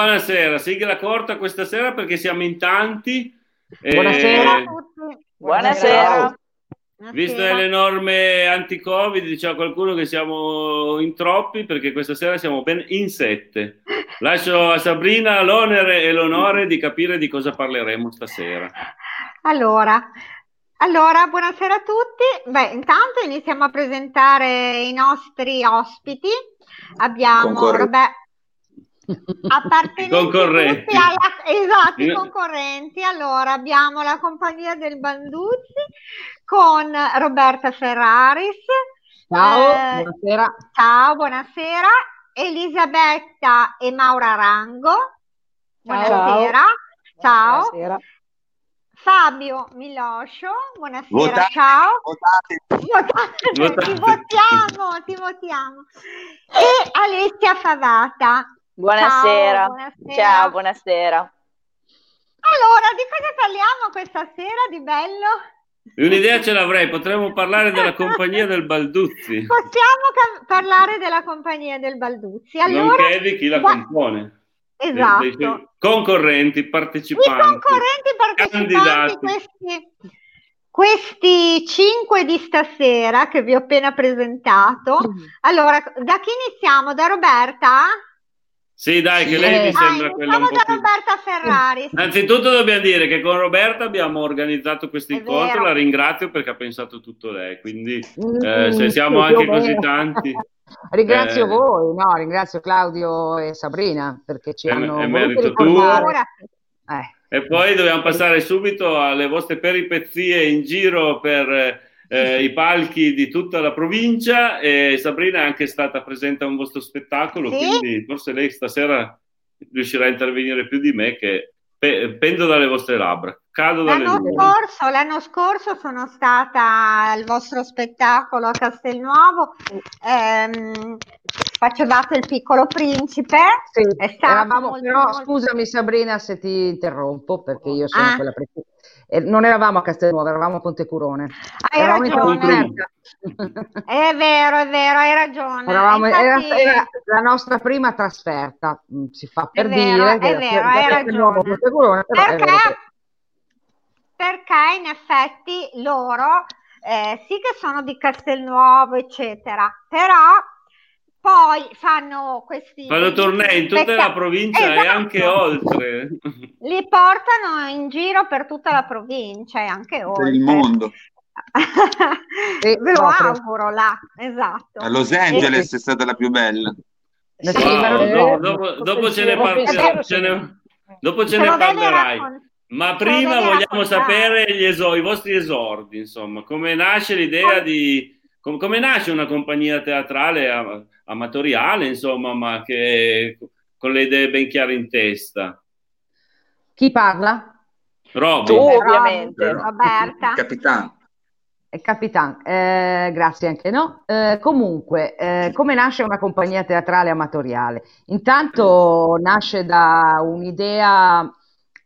Buonasera, sigla corta questa sera perché siamo in tanti. Buonasera Eh, a tutti. Buonasera. Viste le norme anti-Covid, diceva qualcuno che siamo in troppi perché questa sera siamo ben in sette. Lascio a Sabrina l'onere e l'onore di capire di cosa parleremo stasera. Allora, allora, buonasera a tutti. Beh, intanto iniziamo a presentare i nostri ospiti. Abbiamo Concorre- Robe- appartenenti Concorrenti. alla- esatto, i concorrenti. Allora, abbiamo la compagnia del Banduzzi con Roberta Ferraris. Ciao, Eh, buonasera. Ciao, buonasera. Elisabetta e Maura Rango. Buonasera. Ciao. Buonasera. Fabio Miloscio, buonasera, Votate, ciao. votate. Votate, Votate. ti votiamo, ti votiamo. E Alessia Favata. Buonasera. Ciao, buonasera. Ciao, buonasera. Allora, di cosa parliamo questa sera di bello? Un'idea ce l'avrei, potremmo parlare della compagnia del Balduzzi, Possiamo ca- parlare della compagnia del Balduzzi. Allora, nonché di chi la compone. Dei- esatto. dei concorrenti, I partecipanti. concorrenti partecipanti, candidati. questi, questi cinque di stasera che vi ho appena presentato. Allora, da chi iniziamo? Da Roberta? Sì, dai, che lei mi sembra quella un po' da più... Roberta Ferrari. Anzitutto dobbiamo dire che con Roberta abbiamo organizzato questo incontro, la ringrazio perché ha pensato tutto lei, quindi Mm, eh, se siamo anche così tanti... Ringrazio Eh. voi, no, ringrazio Claudio e Sabrina perché ci È- hanno è merito. Ora, Eh, E poi dobbiamo passare subito alle vostre peripezie in giro per eh, i palchi di tutta la provincia e Sabrina è anche stata presente a un vostro spettacolo, Sì. quindi forse lei stasera riuscirà a intervenire più di me che pe- pendo dalle vostre labbra, cado dalle L'anno scorso, l'anno scorso sono stata al vostro spettacolo a Castelnuovo, ehm, facevate il piccolo principe, sì, eravamo, molto, però molto- scusami Sabrina se ti interrompo perché io sono Ah. quella precisa. Eh, non eravamo a Castelnuovo, eravamo a Pontecurone. hai Eravamo ragione, è vero, è vero, hai ragione. Eravamo- era, Infatti- era la nostra prima trasferta, mm, si fa per È vero, dire. è era vero, hai ragione. Pontecurone, vero Perché, che- perché in effetti loro eh, sì che sono di Castelnuovo, eccetera, però poi fanno questi Fanno tournée in tutta la provincia e Esatto. anche oltre. Li portano in giro per tutta la provincia e anche oltre. Per il mondo. Sì, Ve lo proprio. auguro là, esatto. A Los Angeles è stata la più bella. Sì, Wow, dopo, dopo- dopo ce ne, par- pensiero, ce ne- dopo ce ne parlerai. Ma prima vogliamo sapere gli eso- i vostri esordi, insomma, come nasce l'idea di... com- come nasce una compagnia teatrale am- amatoriale, insomma, ma che con le idee ben chiare in testa. Chi parla? Robby, Tu, ovviamente. Roberta. Capitano. Eh, Capitan, eh, grazie anche no. Eh, comunque, eh, come nasce una compagnia teatrale amatoriale? Intanto nasce da un'idea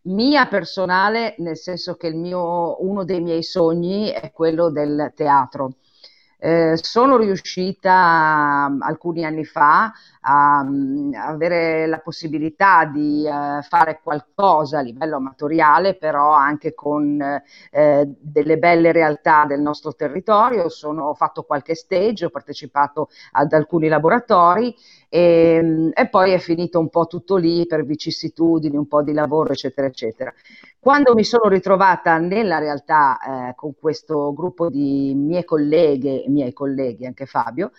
mia personale, nel senso che il mio, uno dei miei sogni è quello del teatro. Eh, sono riuscita um, alcuni anni fa a um, avere la possibilità di eh, fare qualcosa a livello amatoriale, però anche con eh, delle belle realtà del nostro territorio. Sono, ho fatto qualche stage, ho partecipato ad alcuni laboratori e, e poi è finito un po' tutto lì per vicissitudini, un po' di lavoro, eccetera, eccetera. Quando mi sono ritrovata nella realtà eh, con questo gruppo di mie colleghe e miei colleghi, anche Fabio,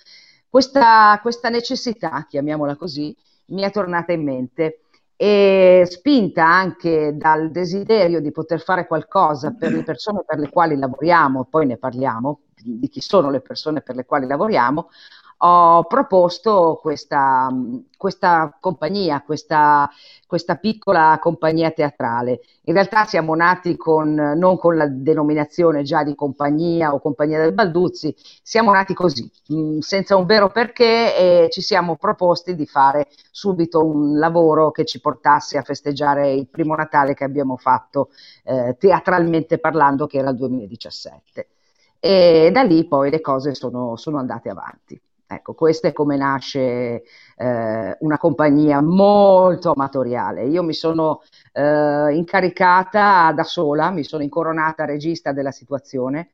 questa, questa necessità, chiamiamola così, mi è tornata in mente. E spinta anche dal desiderio di poter fare qualcosa per le persone per le quali lavoriamo, poi ne parliamo, di chi sono le persone per le quali lavoriamo, ho proposto questa, questa compagnia, questa, questa, piccola compagnia teatrale. In realtà siamo nati con, non con la denominazione già di compagnia o compagnia del Balduzzi, siamo nati così, mh, senza un vero perché e ci siamo proposti di fare subito un lavoro che ci portasse a festeggiare il primo Natale che abbiamo fatto eh, teatralmente parlando, che era il 2017. E da lì poi le cose sono, sono andate avanti Ecco, questo è come nasce eh, una compagnia molto amatoriale. Io mi sono eh, incaricata da sola, mi sono incoronata regista della situazione,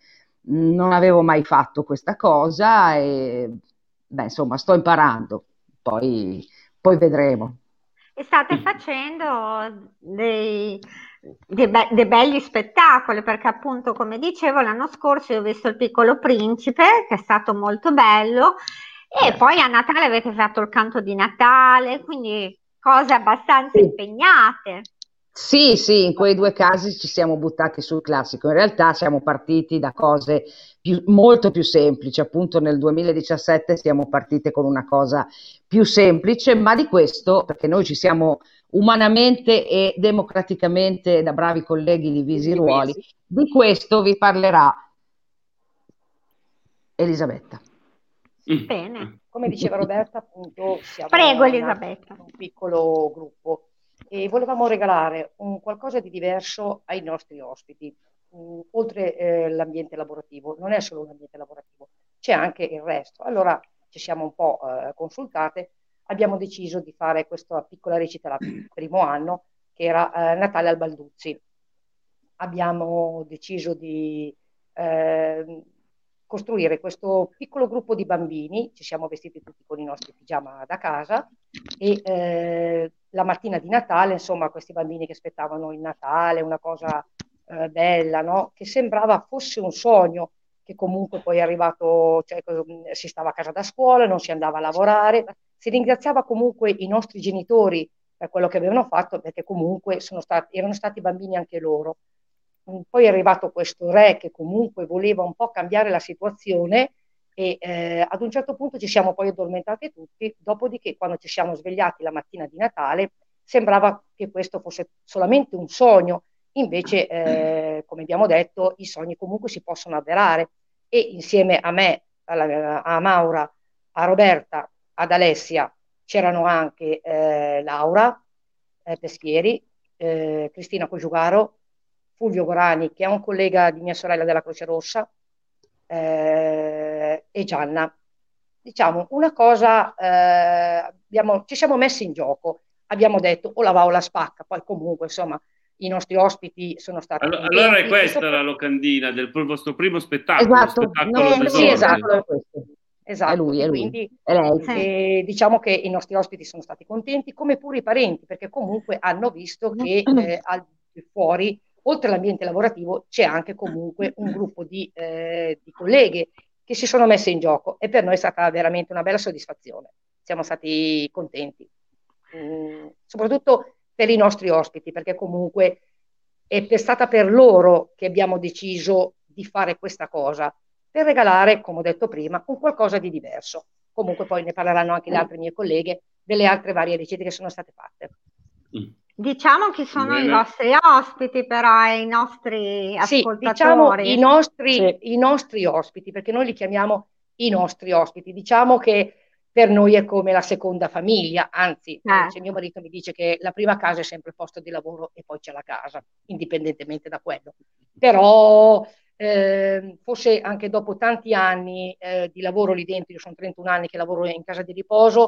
non avevo mai fatto questa cosa e beh, insomma, sto imparando, poi, poi vedremo. E state facendo dei, dei, be- dei, belli spettacoli, perché appunto, come dicevo, l'anno scorso io ho visto Il Piccolo Principe, che è stato molto bello, e poi a Natale avete fatto il canto di Natale, quindi cose abbastanza impegnate. Sì, sì, in quei due casi ci siamo buttati sul classico. In realtà siamo partiti da cose più, molto più semplici. Appunto nel 2017 siamo partite con una cosa più semplice, ma di questo, perché noi ci siamo umanamente e democraticamente da bravi colleghi divisi i ruoli, di questo vi parlerà Elisabetta. Bene. Come diceva Roberta, appunto, siamo Prego, Elisabetta. un piccolo gruppo e volevamo regalare un qualcosa di diverso ai nostri ospiti. Mm, oltre eh, l'ambiente lavorativo, non è solo l'ambiente lavorativo, c'è anche il resto. Allora ci siamo un po' eh, consultate, abbiamo deciso di fare questa piccola recita il primo anno, che era eh, Natale al Balduzzi. Abbiamo deciso di ehm, costruire questo piccolo gruppo di bambini, ci siamo vestiti tutti con i nostri pigiama da casa e eh, la mattina di Natale, insomma, questi bambini che aspettavano il Natale, una cosa eh, bella, no? che sembrava fosse un sogno, che comunque poi è arrivato, cioè, si stava a casa da scuola, non si andava a lavorare, si ringraziava comunque i nostri genitori per quello che avevano fatto, perché comunque stati, erano stati bambini anche loro. Poi è arrivato questo re che comunque voleva un po' cambiare la situazione e eh, ad un certo punto ci siamo poi addormentati tutti, dopodiché quando ci siamo svegliati la mattina di Natale sembrava che questo fosse solamente un sogno, invece eh, come abbiamo detto i sogni comunque si possono avverare. E insieme a me, alla, a Maura, a Roberta, ad Alessia c'erano anche eh, Laura eh, Peschieri, eh, Cristina Cogiugaro, Fulvio Gorani, che è un collega di mia sorella della Croce Rossa, eh, e Gianna. Diciamo, una cosa, eh, abbiamo, ci siamo messi in gioco, abbiamo detto o la va o la spacca, poi comunque insomma i nostri ospiti sono stati... Allora, allora è questa la locandina del vostro primo spettacolo. Esatto, spettacolo no, sì, esatto, è questo. Esatto, è lui, è lui. quindi è lei. eh, diciamo che i nostri ospiti sono stati contenti, come pure i parenti, perché comunque hanno visto che eh, al di fuori oltre all'ambiente lavorativo c'è anche comunque un gruppo di, eh, di, colleghe che si sono messe in gioco e per noi è stata veramente una bella soddisfazione. Siamo stati contenti, mm, soprattutto per i nostri ospiti, perché comunque è stata per loro che abbiamo deciso di fare questa cosa, per regalare, come ho detto prima, un qualcosa di diverso. Comunque poi ne parleranno anche le altre mie colleghe delle altre varie ricette che sono state fatte. Mm. Diciamo chi sono Bene. i vostri ospiti, però, e i nostri ascoltatori. Sì, diciamo i nostri, sì. i nostri ospiti, perché noi li chiamiamo i nostri ospiti. Diciamo che per noi è come la seconda famiglia, anzi, eh. cioè mio marito mi dice che la prima casa è sempre il posto di lavoro e poi c'è la casa, indipendentemente da quello. Però eh, forse anche dopo tanti anni eh, di lavoro lì dentro, io sono 31 anni che lavoro in casa di riposo,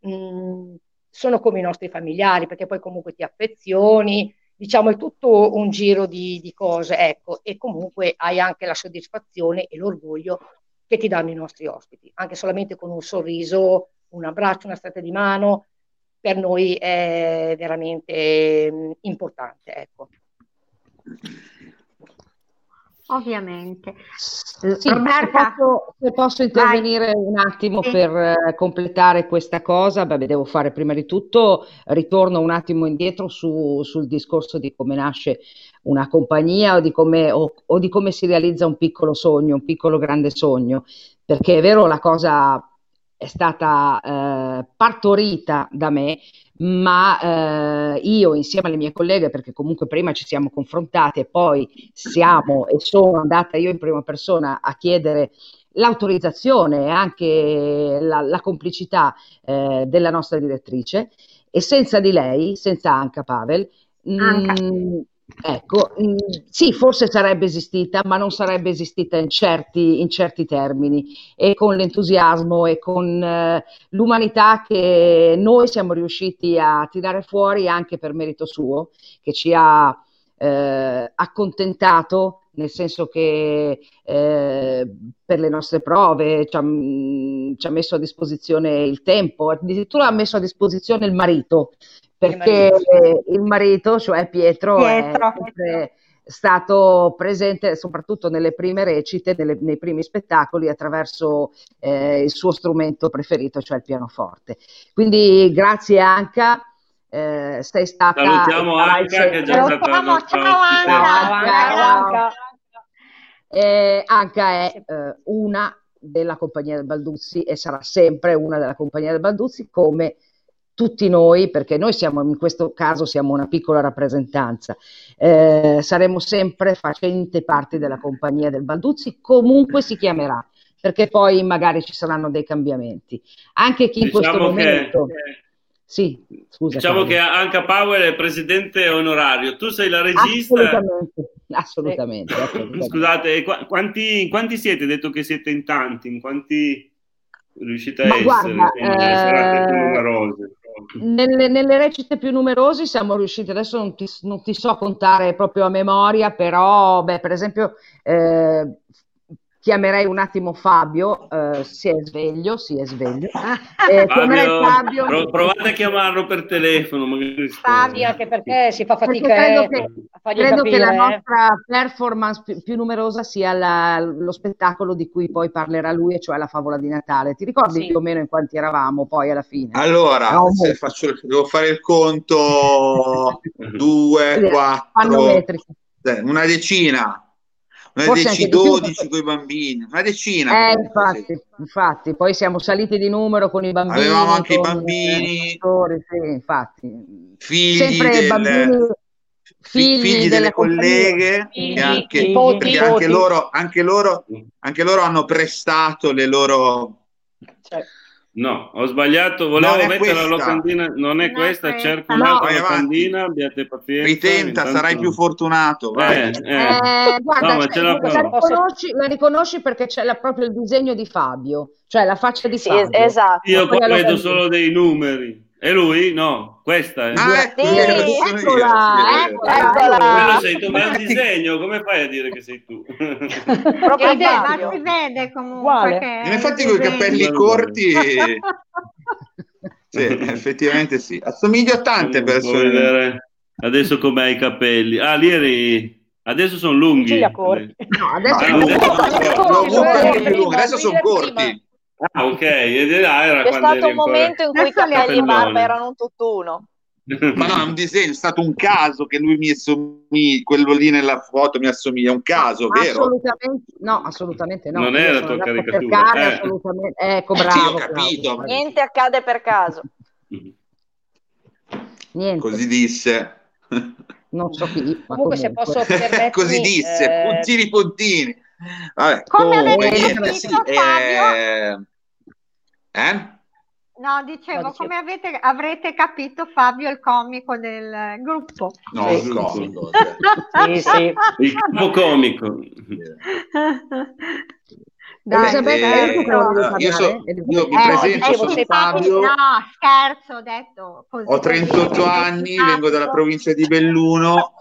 mh, mm, sono come i nostri familiari, perché poi comunque ti affezioni, diciamo è tutto un giro di, di cose, ecco, e comunque hai anche la soddisfazione e l'orgoglio che ti danno i nostri ospiti, anche solamente con un sorriso, un abbraccio, una stretta di mano, per noi è veramente mm, importante, ecco. Ovviamente. Sì, Roberta, se posso, se posso intervenire vai. un attimo sì. per uh, completare questa cosa, beh, devo fare prima di tutto, ritorno un attimo indietro su, sul discorso di come nasce una compagnia o di, come, o, o di come si realizza un piccolo sogno, un piccolo grande sogno, perché è vero la cosa è stata eh, partorita da me, ma eh, io insieme alle mie colleghe, perché comunque prima ci siamo confrontati e poi siamo e sono andata io in prima persona a chiedere l'autorizzazione e anche la, la complicità eh, della nostra direttrice e senza di lei, senza Anca Pavel, Anca. Mh, mm, Ecco, mh, sì, forse sarebbe esistita, ma non sarebbe esistita in certi, in certi termini. E con l'entusiasmo e con eh, l'umanità che noi siamo riusciti a tirare fuori anche per merito suo, che ci ha eh, accontentato, nel senso che eh, per le nostre prove ci ha, mh, ci ha messo a disposizione il tempo, addirittura ha messo a disposizione il marito perché il marito, cioè Pietro, Pietro. è sempre stato presente soprattutto nelle prime recite, nelle- nei primi spettacoli attraverso eh, il suo strumento preferito, cioè il pianoforte. Quindi grazie Anca, eh, sei stata Salutiamo Anca che è già stata ciao. Anca. Ciao, Ciao. Eh, Anca è eh, una della compagnia del Balduzzi e sarà sempre una della compagnia del Balduzzi come tutti noi, perché noi siamo in questo caso siamo una piccola rappresentanza, eh, saremo sempre facente parte della compagnia del Balduzzi, comunque si chiamerà, perché poi magari ci saranno dei cambiamenti. Anche chi in questo Diciamo che, momento... Sì, scusa. diciamo Carlo. che Anca Powell è presidente onorario, tu sei la regista. Assolutamente, assolutamente, assolutamente. Scusate, qua- quanti, quanti siete? Detto che siete in tanti, in quanti riuscite a Ma essere guarda, eh, numerose? Nelle, nelle recite più numerose siamo riusciti, adesso non ti, non ti so contare proprio a memoria, però beh, per esempio eh, chiamerei un attimo Fabio, eh, si è sveglio, si è sveglio, Eh, Fabio, Fabio pro- provate a chiamarlo per telefono, magari Fabio. anche perché si fa perché fatica credo eh, che, credo che la eh. nostra performance più, più numerosa sia la- lo spettacolo di cui poi parlerà lui, e cioè la favola di Natale. Ti ricordi Sì. più o meno in quanti eravamo poi alla fine? Allora, No, faccio, devo fare il conto, due, quattro, eh, una decina, una Forse decina, anche di più, dodici perché- con i bambini, una decina. Eh, infatti, infatti, poi siamo saliti di numero con i bambini. Avevamo anche i con, bambini. eh, genitori, sì, infatti. Figli Sempre del- bambini, fi- figli delle colleghe Figli, e anche, nipoti, perché anche loro, anche, loro, anche loro hanno prestato le loro Cioè, No, ho sbagliato, volevo mettere la questa. locandina, non è Non questa, questa. cerco No. un'altra Vai avanti. locandina, abbiate pazienza. ritenta, intanto- sarai più fortunato. Vai. Eh, Eh, eh. guarda, No, ce la la, riconosci, la riconosci perché c'è la- proprio il disegno di Fabio, cioè la faccia di Sì, Fabio. es- esatto. Io Quella vedo solo dei numeri. E lui? No, questa è. Ah, Sì, sono eccola, eccola. Sei tu, ma è un disegno, come fai a dire che sei tu? Proprio Ma si vede comunque che In effetti con i capelli corti, sì, effettivamente sì. Assomiglio a tante persone. vedere Adesso com'hai i capelli? Ah, lì eri... Adesso sono lunghi. Corti. No, adesso No, no, no, no, no, no, Prima, anche più prima, lunghi. Adesso sono corti. Ah, ok. E di là era C'è stato un ancora- momento in cui i capelli e barba erano un tutt'uno. Ma no, è un disegno, è stato un caso che lui mi assomiglia, quello lì nella foto mi assomiglia, è un caso, vero? Assolutamente, no, assolutamente no. Non è la tua caricatura, cercare, eh. assolutamente. Ecco, Sì, bravo. ho capito, bravo. Niente accade per caso. Niente, Così disse. non so chi, ma Comunque, se posso permettermi, Così disse, eh, puntini puntini. Vabbè, Come comunque, avete niente, capito, sì, Fabio? eh, eh? No, dicevo, No, dicevo. come avete, avrete capito Fabio il comico del gruppo. No, Sì. il comico, cioè. Sì, sì. Il capo comico. Dai, Eh, che volevi eh, io so- io mi Eh, presento, sono Fabio, No, scherzo, ho detto così. ho 38 anni, vengo dalla provincia di Belluno.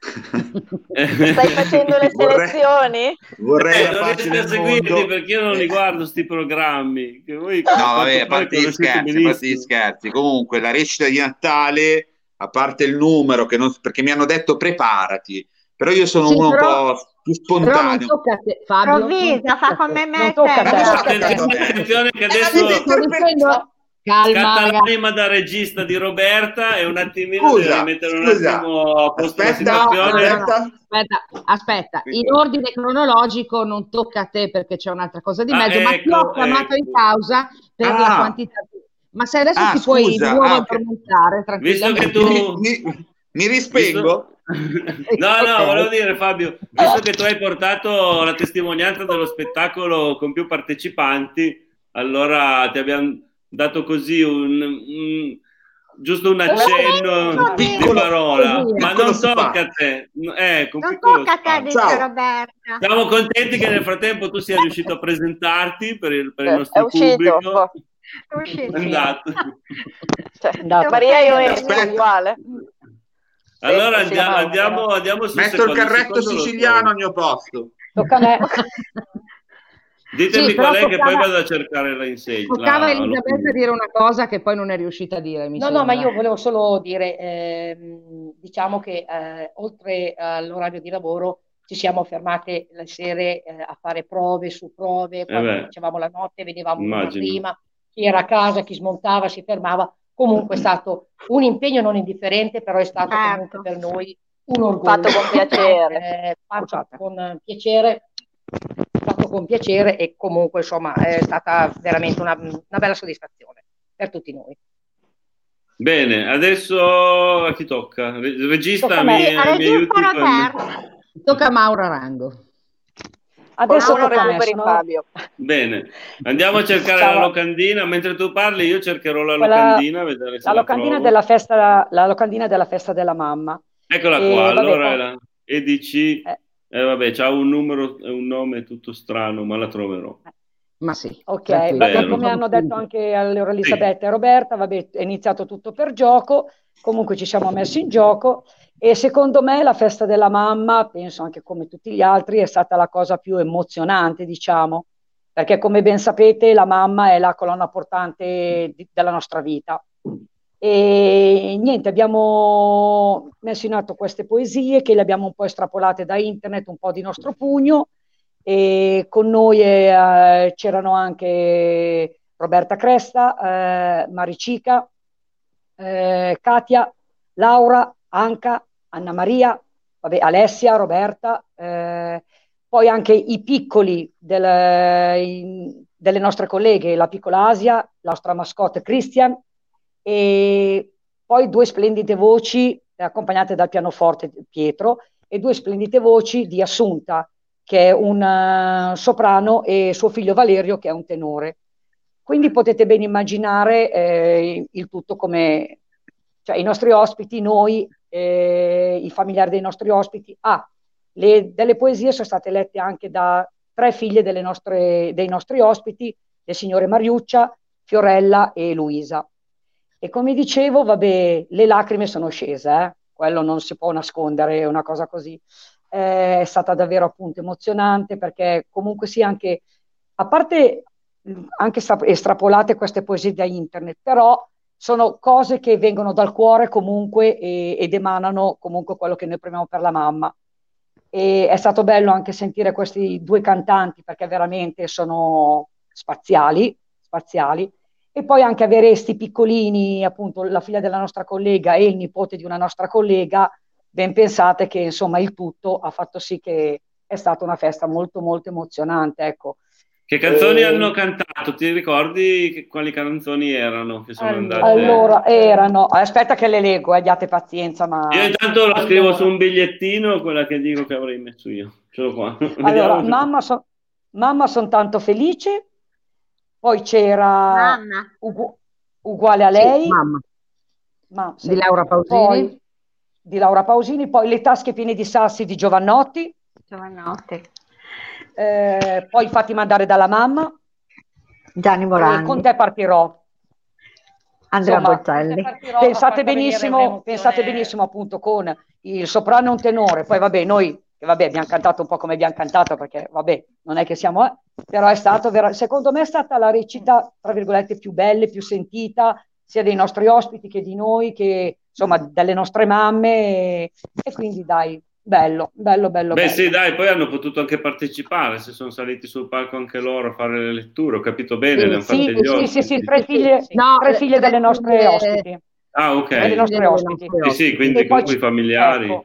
Stai facendo le Vorrei- selezioni? Vorrei Eh, la non pace seguirti mondo. perché io non li guardo sti programmi. Che voi, No, vabbè, a parte gli scherzi, a parte scherzi. Comunque, la recita di Natale, a parte il numero, che non- perché mi hanno detto preparati, però io sono Sì, uno però- un po' più spontaneo. tocca a te, Fabio. Provvisa, fa come me Non tocca a te. te. Ma Attenzione, attenzione che Eh, adesso avete Sto dicendo- Calma, scatta ragazzi. l'anima da regista di Roberta e un attimino Scusa, devi mettere un scusa. attimo a posto la Aspetta, aspetta. Aspetta, aspetta, in ordine cronologico non tocca a te perché c'è un'altra cosa di Ah, mezzo, ma ti ecco, ho chiamato in ecco. causa per Ah. la quantità. di- Ma se adesso Ah, ti puoi di nuovo ah, addormentare Visto che tu... Mi, mi- rispengo? No, no, volevo dire Fabio, visto che tu hai portato la testimonianza dello spettacolo con più partecipanti, allora ti abbiamo dato così un, un- giusto un accenno di piccolo- parola, così, ma piccolo non tocca a te. Ecco, Non piccolo tocca a te, dice Ciao. Roberta. Siamo contenti che nel frattempo tu sia riuscito a presentarti per il, per il Eh, nostro è uscito. pubblico. boh. È uscito. È andato. Cioè, Andato. Maria Ionesco Aspetta. uguale. Allora Sì, andiamo, andiamo, andiamo sul Metto il secondo. carretto secondo lo siciliano al mio posto. Tocca a me. Ditemi Sì, qual è che poi vado a cercare la insegna. Toccava la- a Elisabetta dire una cosa che poi non è riuscita a dire, mi No, no, sembra. ma io volevo solo dire, ehm, diciamo che eh, oltre all'orario di lavoro ci siamo fermate le sere eh, a fare prove su prove, quando beh. facevamo la notte vedevamo prima, chi era a casa, chi smontava, si fermava. Comunque è stato un impegno non indifferente, però è stato Certo. comunque per noi un orgoglio. Fatto con piacere. Eh, fatto con piacere, fatto con piacere e comunque insomma è stata veramente una, una bella soddisfazione per tutti noi. Bene, adesso a chi tocca? Re- Regista, Tocca mi, mi aiuti Roberta. Tocca a Maura Rango. Adesso me, recuperi sono- Fabio. Bene, andiamo a cercare Ciao. la locandina. Mentre tu parli, io cercherò la Quella- locandina. Vedere se la la locandina della festa, la locandina della festa della mamma. Eccola E qua. vabbè, allora è la EDC. Eh. Eh, vabbè, c'ha un numero e un nome tutto strano, ma la troverò. Ma sì. Ok, Vero. come hanno detto anche allora Elisabetta e Roberta, vabbè, è iniziato tutto per gioco, comunque ci siamo messi in gioco e secondo me la festa della mamma, penso anche come tutti gli altri, è stata la cosa più emozionante, diciamo, perché come ben sapete la mamma è la colonna portante di- della nostra vita. E niente, abbiamo messo in atto queste poesie che le abbiamo un po' estrapolate da internet, un po' di nostro pugno. E con noi eh, c'erano anche Roberta Cresta, eh, Maricica, eh, Katia, Laura, Anca, Anna Maria, vabbè, Alessia, Roberta, eh, poi anche i piccoli del- i- delle nostre colleghe, la piccola Asia, la nostra mascotte Christian e poi due splendide voci accompagnate dal pianoforte Pietro e due splendide voci di Assunta che è un eh, soprano e suo figlio Valerio che è un tenore. Quindi potete ben immaginare eh, il tutto come cioè, i nostri ospiti, noi, eh, i familiari dei nostri ospiti. Ah, le, delle poesie sono state lette anche da tre figlie nostre- dei nostri ospiti, le signore Mariuccia, Fiorella e Luisa. E come dicevo, vabbè, le lacrime sono scese, eh? quello non si può nascondere, è una cosa così. Eh, è stata davvero appunto emozionante perché comunque sì, anche a parte anche estrapolate queste poesie da internet, però sono cose che vengono dal cuore comunque e- ed emanano comunque quello che noi premiamo per la mamma. E è stato bello anche sentire questi due cantanti perché veramente sono spaziali, spaziali. E poi anche avere questi piccolini, appunto la figlia della nostra collega e il nipote di una nostra collega, ben pensate che insomma il tutto ha fatto sì che è stata una festa molto molto emozionante, ecco. Che canzoni E- hanno cantato? Ti ricordi che- quali canzoni erano che sono andate? Allora, erano, aspetta che le leggo, eh, pazienza, ma... Io intanto lo Allora. scrivo su un bigliettino, quella che dico che avrei messo io. Ce l'ho qua. Allora, mamma, so- mamma sono tanto felice, poi c'era Mamma. ugu- uguale a lei, Sì, mamma. ma- sì. Di Laura Pausini. Poi, di Laura Pausini, poi le tasche piene di sassi di Giovannotti, Giovanotti. eh, poi fatti mandare dalla mamma, Gianni e Morandi. con te partirò. Andrea Insomma, Bocelli. Pensate benissimo, pensate benissimo appunto con il soprano e un tenore, poi vabbè noi che vabbè abbiamo cantato un po' come abbiamo cantato perché vabbè non è che siamo, eh, però è stato, vera- secondo me è stata la recita tra virgolette più bella, più sentita sia dei nostri ospiti che di noi, che insomma delle nostre mamme e, e quindi dai, bello, bello, bello. Beh bello. sì, dai, poi hanno potuto anche partecipare, se sono saliti sul palco anche loro a fare le letture, ho capito bene, Sì, le hanno Sì, fatte gli sì, sì, ospiti. sì, tre figlie, No, tre figlie tre delle nostre figlie- ospiti. Ah, ok. delle nostre ospiti. Sì, sì, quindi E poi comunque i familiari. ecco.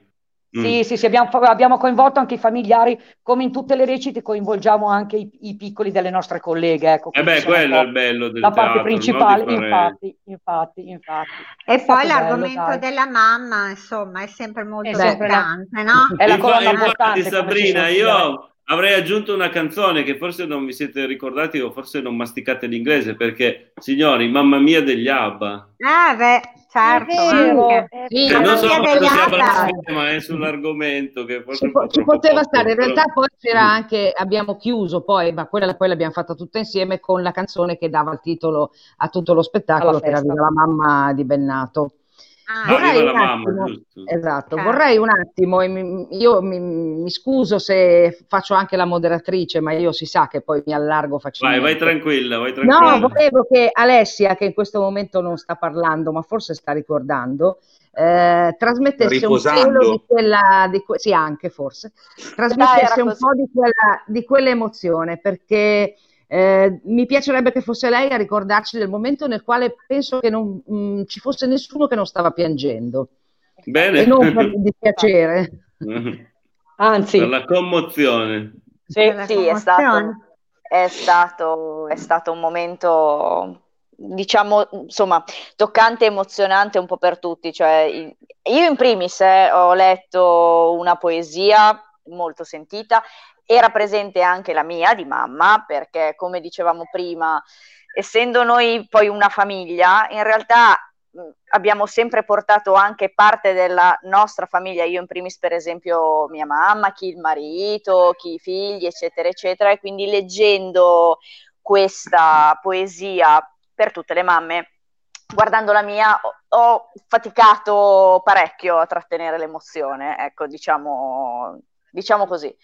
Mm. Sì, sì, sì, abbiamo, abbiamo coinvolto anche i familiari, come in tutte le recite coinvolgiamo anche i, i piccoli delle nostre colleghe. Ecco, Eh beh, quello è il bello del la parte teatro, no? principale, fare- infatti, infatti, infatti. E poi bello, l'argomento dai. della mamma, insomma, è sempre molto la- importante, no? È la Infa- colonna infatti, portante, come si Sabrina, io avrei aggiunto una canzone che forse non vi siete ricordati o forse non masticate l'inglese perché, signori, mamma mia degli ABBA. Eh, beh, certo, È vero, anche. è Sì, Cioè, Alla non so via quanto sia deviata. blasfema eh, sull'argomento, che forse Ci, un po- ci poteva poco, stare, in però- realtà poi c'era anche, abbiamo chiuso poi, ma quella poi l'abbiamo fatta tutta insieme con la canzone che dava il titolo a tutto lo spettacolo, che era. Viva la mamma di Bennato. Ah, Ah, Vorrei viva la un mamma, attimo, giusto. esatto, Certo. vorrei un attimo, e mi- io mi, mi scuso se faccio anche la moderatrice, ma io si sa che poi mi allargo Vai, facilmente. vai tranquilla, vai No, tranquilla. volevo che Alessia, che in questo momento non sta parlando, ma forse sta ricordando, eh, trasmettesse un Riposando. pelo di quella, di que- sì, anche forse, trasmettesse era un po' di quella, di quell'emozione, perché eh, mi piacerebbe che fosse lei a ricordarci del momento nel quale penso che non mh, ci fosse nessuno che non stava piangendo, Bene. e non per dispiacere. Anzi, per la commozione. sì, Della Sì, è stato, commozione. è stato, è stato un momento, diciamo, insomma, toccante e emozionante un po' per tutti. Cioè, io in primis eh, ho letto una poesia molto sentita, era presente anche la mia di mamma, perché come dicevamo prima, essendo noi poi una famiglia, in realtà mh, abbiamo sempre portato anche parte della nostra famiglia, io in primis per esempio mia mamma, chi il marito, chi i figli, eccetera, eccetera, e quindi leggendo questa poesia per tutte le mamme, guardando la mia, ho faticato parecchio a trattenere l'emozione, ecco, diciamo, diciamo così.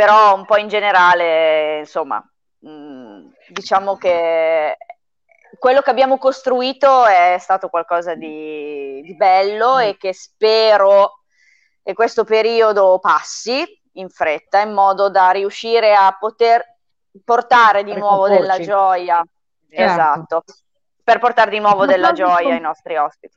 Però un po' in generale, insomma, mh, diciamo che quello che abbiamo costruito è stato qualcosa di, di bello e che spero che questo periodo passi in fretta in modo da riuscire a poter portare di nuovo della gioia, Certo. esatto, per portare di nuovo Ma della gioia ai nostri ospiti.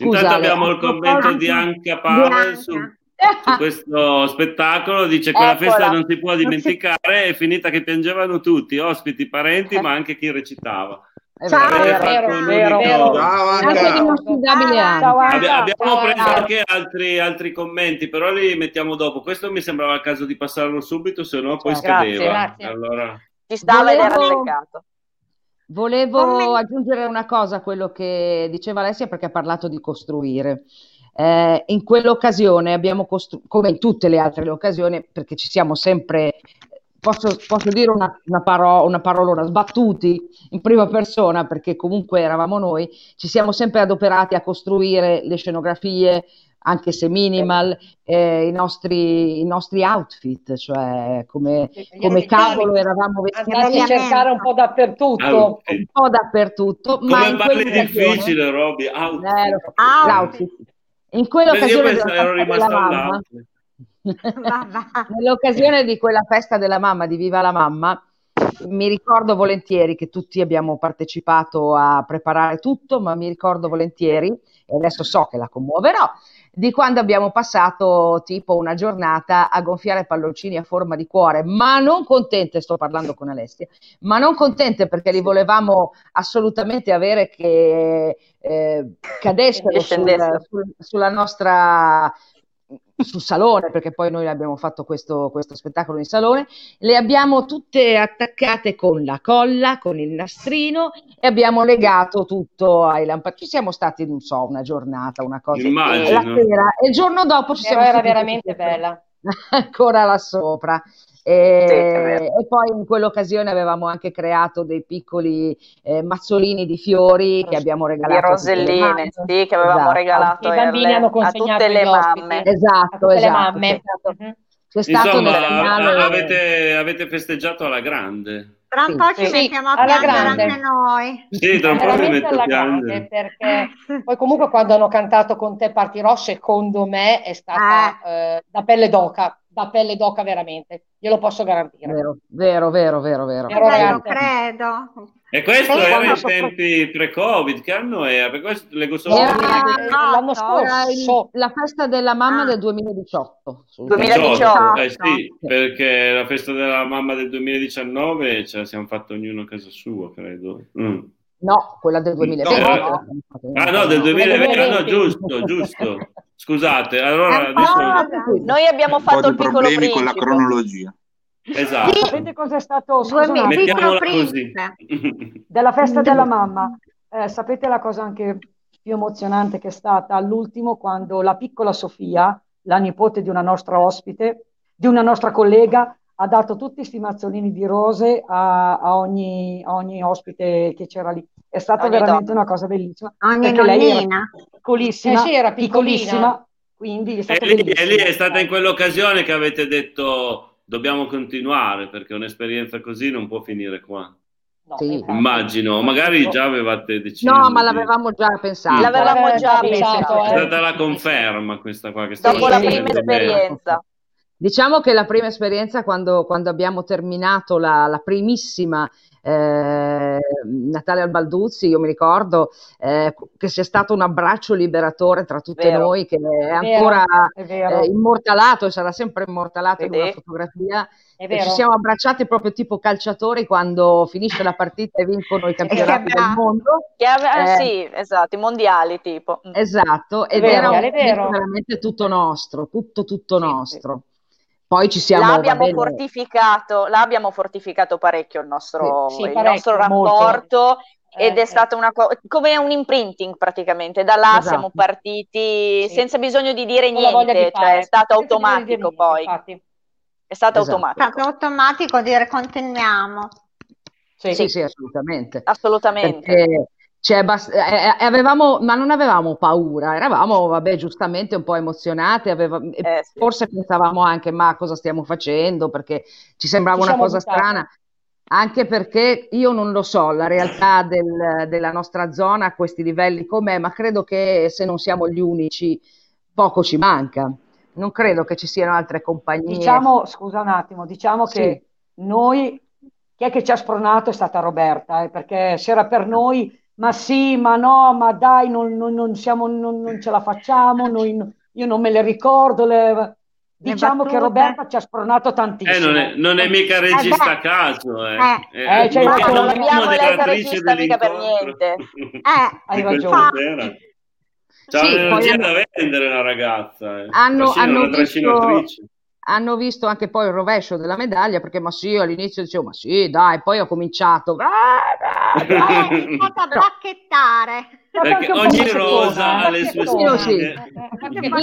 Intanto Scusa, abbiamo il commento di Anca Pavel su questo spettacolo. Dice che la Eccola. festa non si può dimenticare, è finita che piangevano tutti, ospiti, parenti, ma anche chi recitava. Ciao, vero, vero. Ciao Anca. Ciao, Anca. Abbiamo preso anche altri, altri commenti, però li mettiamo dopo. Questo mi sembrava il caso di passarlo subito, se no poi Grazie, scadeva. grazie. Allora, Ci stava ed era Volevo- peccato. Volevo aggiungere una cosa a quello che diceva Alessia perché ha parlato di costruire. Eh, in quell'occasione abbiamo costruito, come in tutte le altre occasioni, perché ci siamo sempre, posso, posso dire una, una, paro- una parolona, sbattuti in prima persona, perché comunque eravamo noi, ci siamo sempre adoperati a costruire le scenografie, anche se minimal, eh, i, nostri, i nostri outfit, cioè come, come cavolo eravamo vestiti andate a cercare un po' dappertutto. outfit. un po' dappertutto, ma Come in parli quell'occasione- difficile, Roby. Outfit. Eh, Outfit. In Io quell'occasione della ero della mamma, nell'occasione di quella festa della mamma di Viva la Mamma, mi ricordo volentieri che tutti abbiamo partecipato a preparare tutto, ma mi ricordo volentieri, e adesso so che la commuoverò, di quando abbiamo passato tipo una giornata a gonfiare palloncini a forma di cuore, ma non contente, sto parlando con Alessia, ma non contente perché li volevamo assolutamente avere che eh, cadessero sul- sul- sulla nostra sul salone, perché poi noi abbiamo fatto questo, questo spettacolo in salone, le abbiamo tutte attaccate con la colla, con il nastrino e abbiamo legato tutto ai lampadini. Ci siamo stati, non so, una giornata, una cosa. Immagino. La sera, e il giorno dopo ci Però siamo era veramente bella. ancora là sopra. E, Sì, e poi in quell'occasione avevamo anche creato dei piccoli eh, mazzolini di fiori che abbiamo Di regalato a le roselline, sì, che avevamo Esatto. regalato I bambini alle- hanno a consegnato tutte le mamme. a Esatto, tutte le esatto. mamme. C'è stato, Mhm. c'è stato nel Insomma, finale- avete, avete festeggiato alla grande. Tra un Sì. po' ci Sì, mettiamo a alla piangere grande. anche noi. Sì, tra un po' mi Veramente metto a alla piangere. grande, perché poi comunque quando hanno cantato con te Partirò, secondo me è stata eh, da pelle d'oca, da pelle d'oca veramente, glielo posso garantire. Vero, vero, vero, vero, vero. Però, Beh, lo ragazzi- credo. E questo era in so- tempi pre-Covid, che anno era? Per questo leggo solo Era- Eh, L'anno Era il- scorso, la festa della mamma Ah. del 2018. sul- 2018. Eh sì, perché la festa della mamma del 2019 ce la siamo fatta ognuno a casa sua, credo. Mm. No, quella del 2020. No, no. Ah no, del 2020, ah, no, 2020. giusto, giusto. Scusate, allora È po' adesso... Noi abbiamo fatto il piccolo problemi con la principe. cronologia. Esatto. sapete cos'è stato? Scusa un Due attimo. Mettiamola piccolo così. principe. della festa della mamma. Eh, sapete la cosa anche più emozionante che è stata all'ultimo quando la piccola Sofia, la nipote di una nostra ospite, di una nostra collega, ha dato tutti questi mazzolini di rose a, a, ogni, a ogni, ospite che c'era lì. È stata ogni veramente donna. una cosa bellissima. Ogni perché lei era piccolissima, eh sì, era piccolissima, quindi è stata e lì, e lì è stata in quell'occasione che avete detto dobbiamo continuare perché un'esperienza così non può finire qua. No, sì. Immagino, magari già avevate deciso. No, ma l'avevamo già pensato. L'avevamo già pensato. È stata la conferma questa qua. Che Dopo la prima esperienza. Diciamo che la prima esperienza, quando, quando abbiamo terminato la, la primissima eh, Natale al Balduzzi, io mi ricordo eh, che sia stato un abbraccio liberatore tra tutte vero. noi, che è, ancora è eh, immortalato e sarà sempre immortalato Vede. in una fotografia. ci siamo abbracciati proprio tipo calciatori quando finisce la partita e vincono i campionati del mondo. Ave- eh, sì, esatto, i mondiali tipo. Mm. Esatto, ed vero, era veramente tutto nostro, tutto tutto sì, nostro. Sì. Poi ci siamo... L'abbiamo fortificato, l'abbiamo fortificato parecchio il nostro, sì, sì, il parecchio, nostro rapporto eh, ed è eh. stato una co- come un imprinting praticamente. Da là esatto. siamo partiti sì. senza bisogno di dire niente, di cioè è stato automatico poi. Infatti. È stato esatto. automatico. È stato automatico dire continuiamo. Sì, sì, sì assolutamente. Assolutamente. Perché cioè, bast- eh, eh, avevamo, ma non avevamo paura, eravamo, vabbè, giustamente un po' emozionate, aveva- eh, sì. forse pensavamo anche, ma cosa stiamo facendo? Perché ci sembrava ci una cosa buttati. strana, anche perché io non lo so, la realtà del, della nostra zona a questi livelli com'è, ma credo che se non siamo gli unici, poco ci manca. Non credo che ci siano altre compagnie. Diciamo, scusa un attimo, diciamo sì. che noi, chi è che ci ha spronato è stata Roberta, eh, perché se era per noi ma sì, ma no, ma dai, non, non, non, siamo, non ce la facciamo, noi, io non me le ricordo. Le... Diciamo che Roberta ci ha spronato tantissimo. Eh, non, è, non è mica regista a caso, eh. eh, eh, eh cioè, ma non abbiamo lei regista mica per niente. Eh, hai ragione. C'ha sì, l'energia da vendere la ragazza. Eh. Hanno, hanno visto, hanno visto anche poi il rovescio della medaglia perché ma sì all'inizio dicevo ma sì dai poi ho cominciato ah, dai, dai. ho iniziato a bacchettare perché ogni rosa ha le sue sfide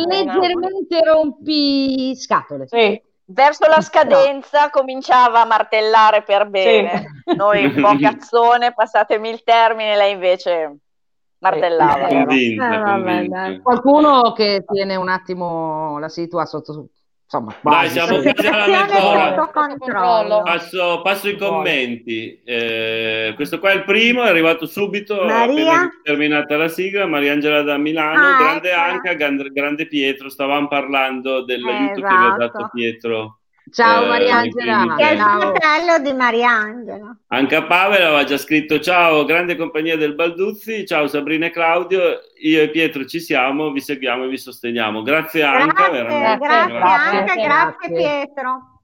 leggermente rompi scatole sì. verso la scadenza no. cominciava a martellare per bene sì. noi un po' cazzone passatemi il termine lei invece martellava convinta, eh, convinta. qualcuno che tiene un attimo la situazione sotto Insomma, Dai, siamo quasi alla mezz'ora. Passo, passo i commenti. Eh, questo qua è il primo, è arrivato subito, Maria? appena terminata la sigla. Mariangela da Milano, ah, grande ecco. Anca, grande, grande Pietro. Stavamo parlando dell'aiuto esatto. che vi ha dato esatto. Pietro Ciao eh, Mariangela. Che è il fratello di Mariangela. Anche Pavel aveva già scritto ciao, grande compagnia del Balduzzi, ciao Sabrina e Claudio, io e Pietro ci siamo, vi seguiamo e vi sosteniamo. Grazie Anca. Grazie, grazie, grazie Anca, grazie Pietro.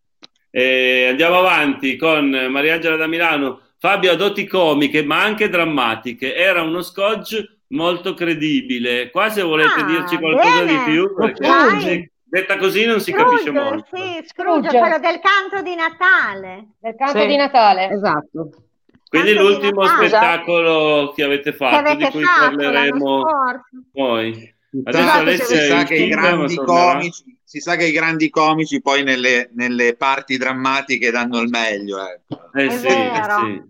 E andiamo avanti con Mariangela da Milano. Fabio ha doti comiche ma anche drammatiche, era uno scotch molto credibile. Qua se volete ah, dirci qualcosa bene. di più, perché Detta così non si Scrooge, capisce molto. Sì, Scrooge, quello del canto di Natale. Del canto sì, di Natale. Esatto. Quindi canto l'ultimo spettacolo che avete fatto, che avete di cui fatto parleremo poi. Adesso Alessia si sa, che i grandi comici, si sa che i grandi comici poi nelle, nelle parti drammatiche danno il meglio. Eh, eh sì, eh sì.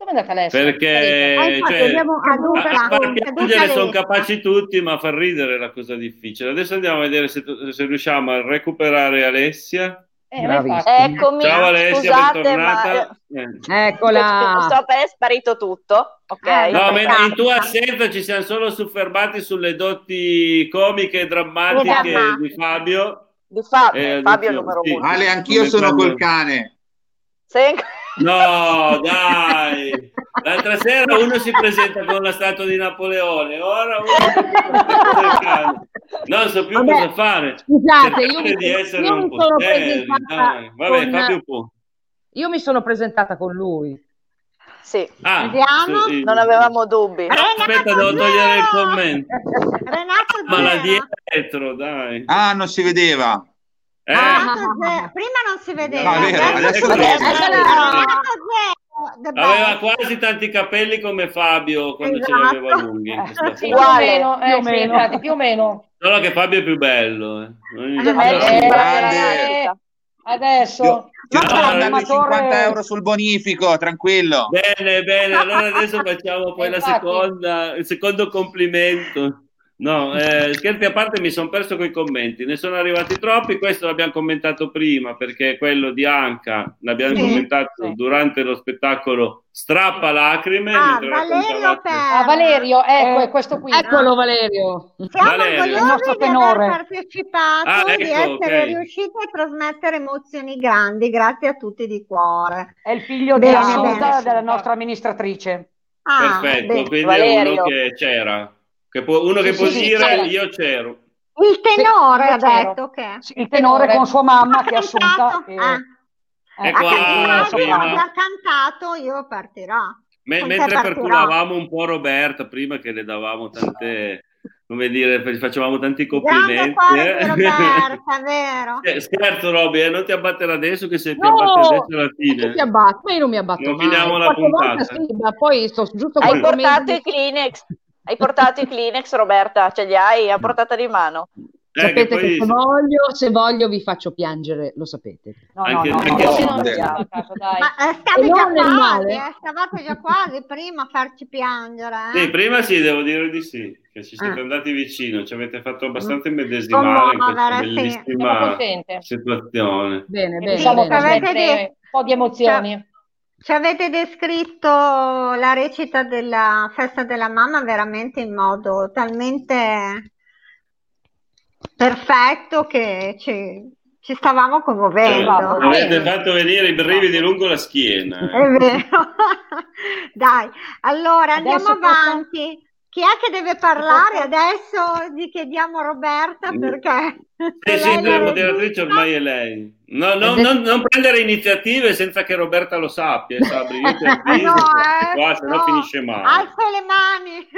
Dove è andata Alessia? Perché eh, cioè, a, a sono capaci tutti, ma far ridere è la cosa difficile. Adesso andiamo a vedere se, se riusciamo a recuperare Alessia. Eh, Eccomi, Ciao Alessia, scusate, bentornata. Ma... Eh. Eccola. So per è sparito tutto. Okay. No, in tua assenza ci siamo solo soffermati sulle doti comiche e drammatiche di Fabio. Di Fabio, eh, Fabio numero sì. uno. Ale, anch'io sono col cane. Sei... No, dai. L'altra sera uno si presenta con la statua di Napoleone, ora uno si. Non so più Vabbè, cosa fare. Scusate, io, mi, di essere io un mi sono presentata Vabbè, con... un po'. Io mi sono presentata con lui. Sì. Ah, Vediamo. Sì. Non avevamo dubbi. No, aspetta, devo togliere il commento. Renato Ma la dietro, dai. Ah, non si vedeva. Eh? Prima non si vedeva. No, vero, adesso, adesso, adesso, adesso, aveva quasi tanti capelli come Fabio quando esatto. ce li aveva esatto. lunghi. Eh, sì, più o meno, eh, più, o meno. più o meno. Solo che Fabio è più bello. Eh. Eh, adesso io, io no, 50 euro sul bonifico, tranquillo. Bene, bene. Allora adesso facciamo poi la seconda, il secondo complimento. No, eh, scherzi a parte, mi sono perso con i commenti, ne sono arrivati troppi. Questo l'abbiamo commentato prima perché quello di Anca l'abbiamo sì, commentato sì. durante lo spettacolo Strappa Lacrime. Ah, Valerio, per... ah, Valerio, ecco, è questo qui. Eccolo, Valerio. Siamo Valerio. orgogliosi di aver partecipato ah, ecco, di essere okay. riusciti a trasmettere emozioni grandi. Grazie a tutti di cuore. È il figlio bene, di Assunta, della nostra amministratrice. Ah, Perfetto, bene. quindi Valerio. è uno che c'era. Che può, uno che sì, può sì, dire io c'ero. Il tenore ha detto che... il tenore con sua mamma che è assunta. E... Ah. Eh, cantato, ha cantato, io partirò. Me, mentre perculavamo un po' Roberta prima che le davamo tante come dire, facevamo tanti complimenti. Eh. Roberta, vero? Eh, scherzo, Roby, eh, non ti abbattere adesso che se ti no, abbatti adesso alla fine. Ti abbatto, ma io non mi abbatto non mai. finiamo la puntata. Sì, ma poi sto giusto Hai portato i Kleenex. Hai portato i Kleenex, Roberta? Ce li hai a portata di mano? Eh, sapete che, poi... che se, voglio, se voglio vi faccio piangere, lo sapete. No, anche, no, no, anche no, no, no, Ma eh, stavi già quasi, eh, stavate già quasi prima a farci piangere. Eh? Sì, prima sì, devo dire di sì, che ci siete ah. andati vicino, ci avete fatto abbastanza immedesimare in questa bellissima situazione. Bene, bene. Diciamo bene. Avete de- un po' di emozioni. Cioè, ci avete descritto la recita della festa della mamma veramente in modo talmente perfetto che ci, ci stavamo commuovendo. Avete fatto venire i brividi lungo la schiena. È vero. Dai, allora andiamo Adesso avanti. Posso... Chi è che deve parlare adesso? Gli chiediamo a Roberta perché... Sì, sì, la moderatrice ormai è lei. No, no, non, non, prendere iniziative senza che Roberta lo sappia, Sabri. Io ti avviso, no, eh, qua, se no, no finisce male. Alzo le mani.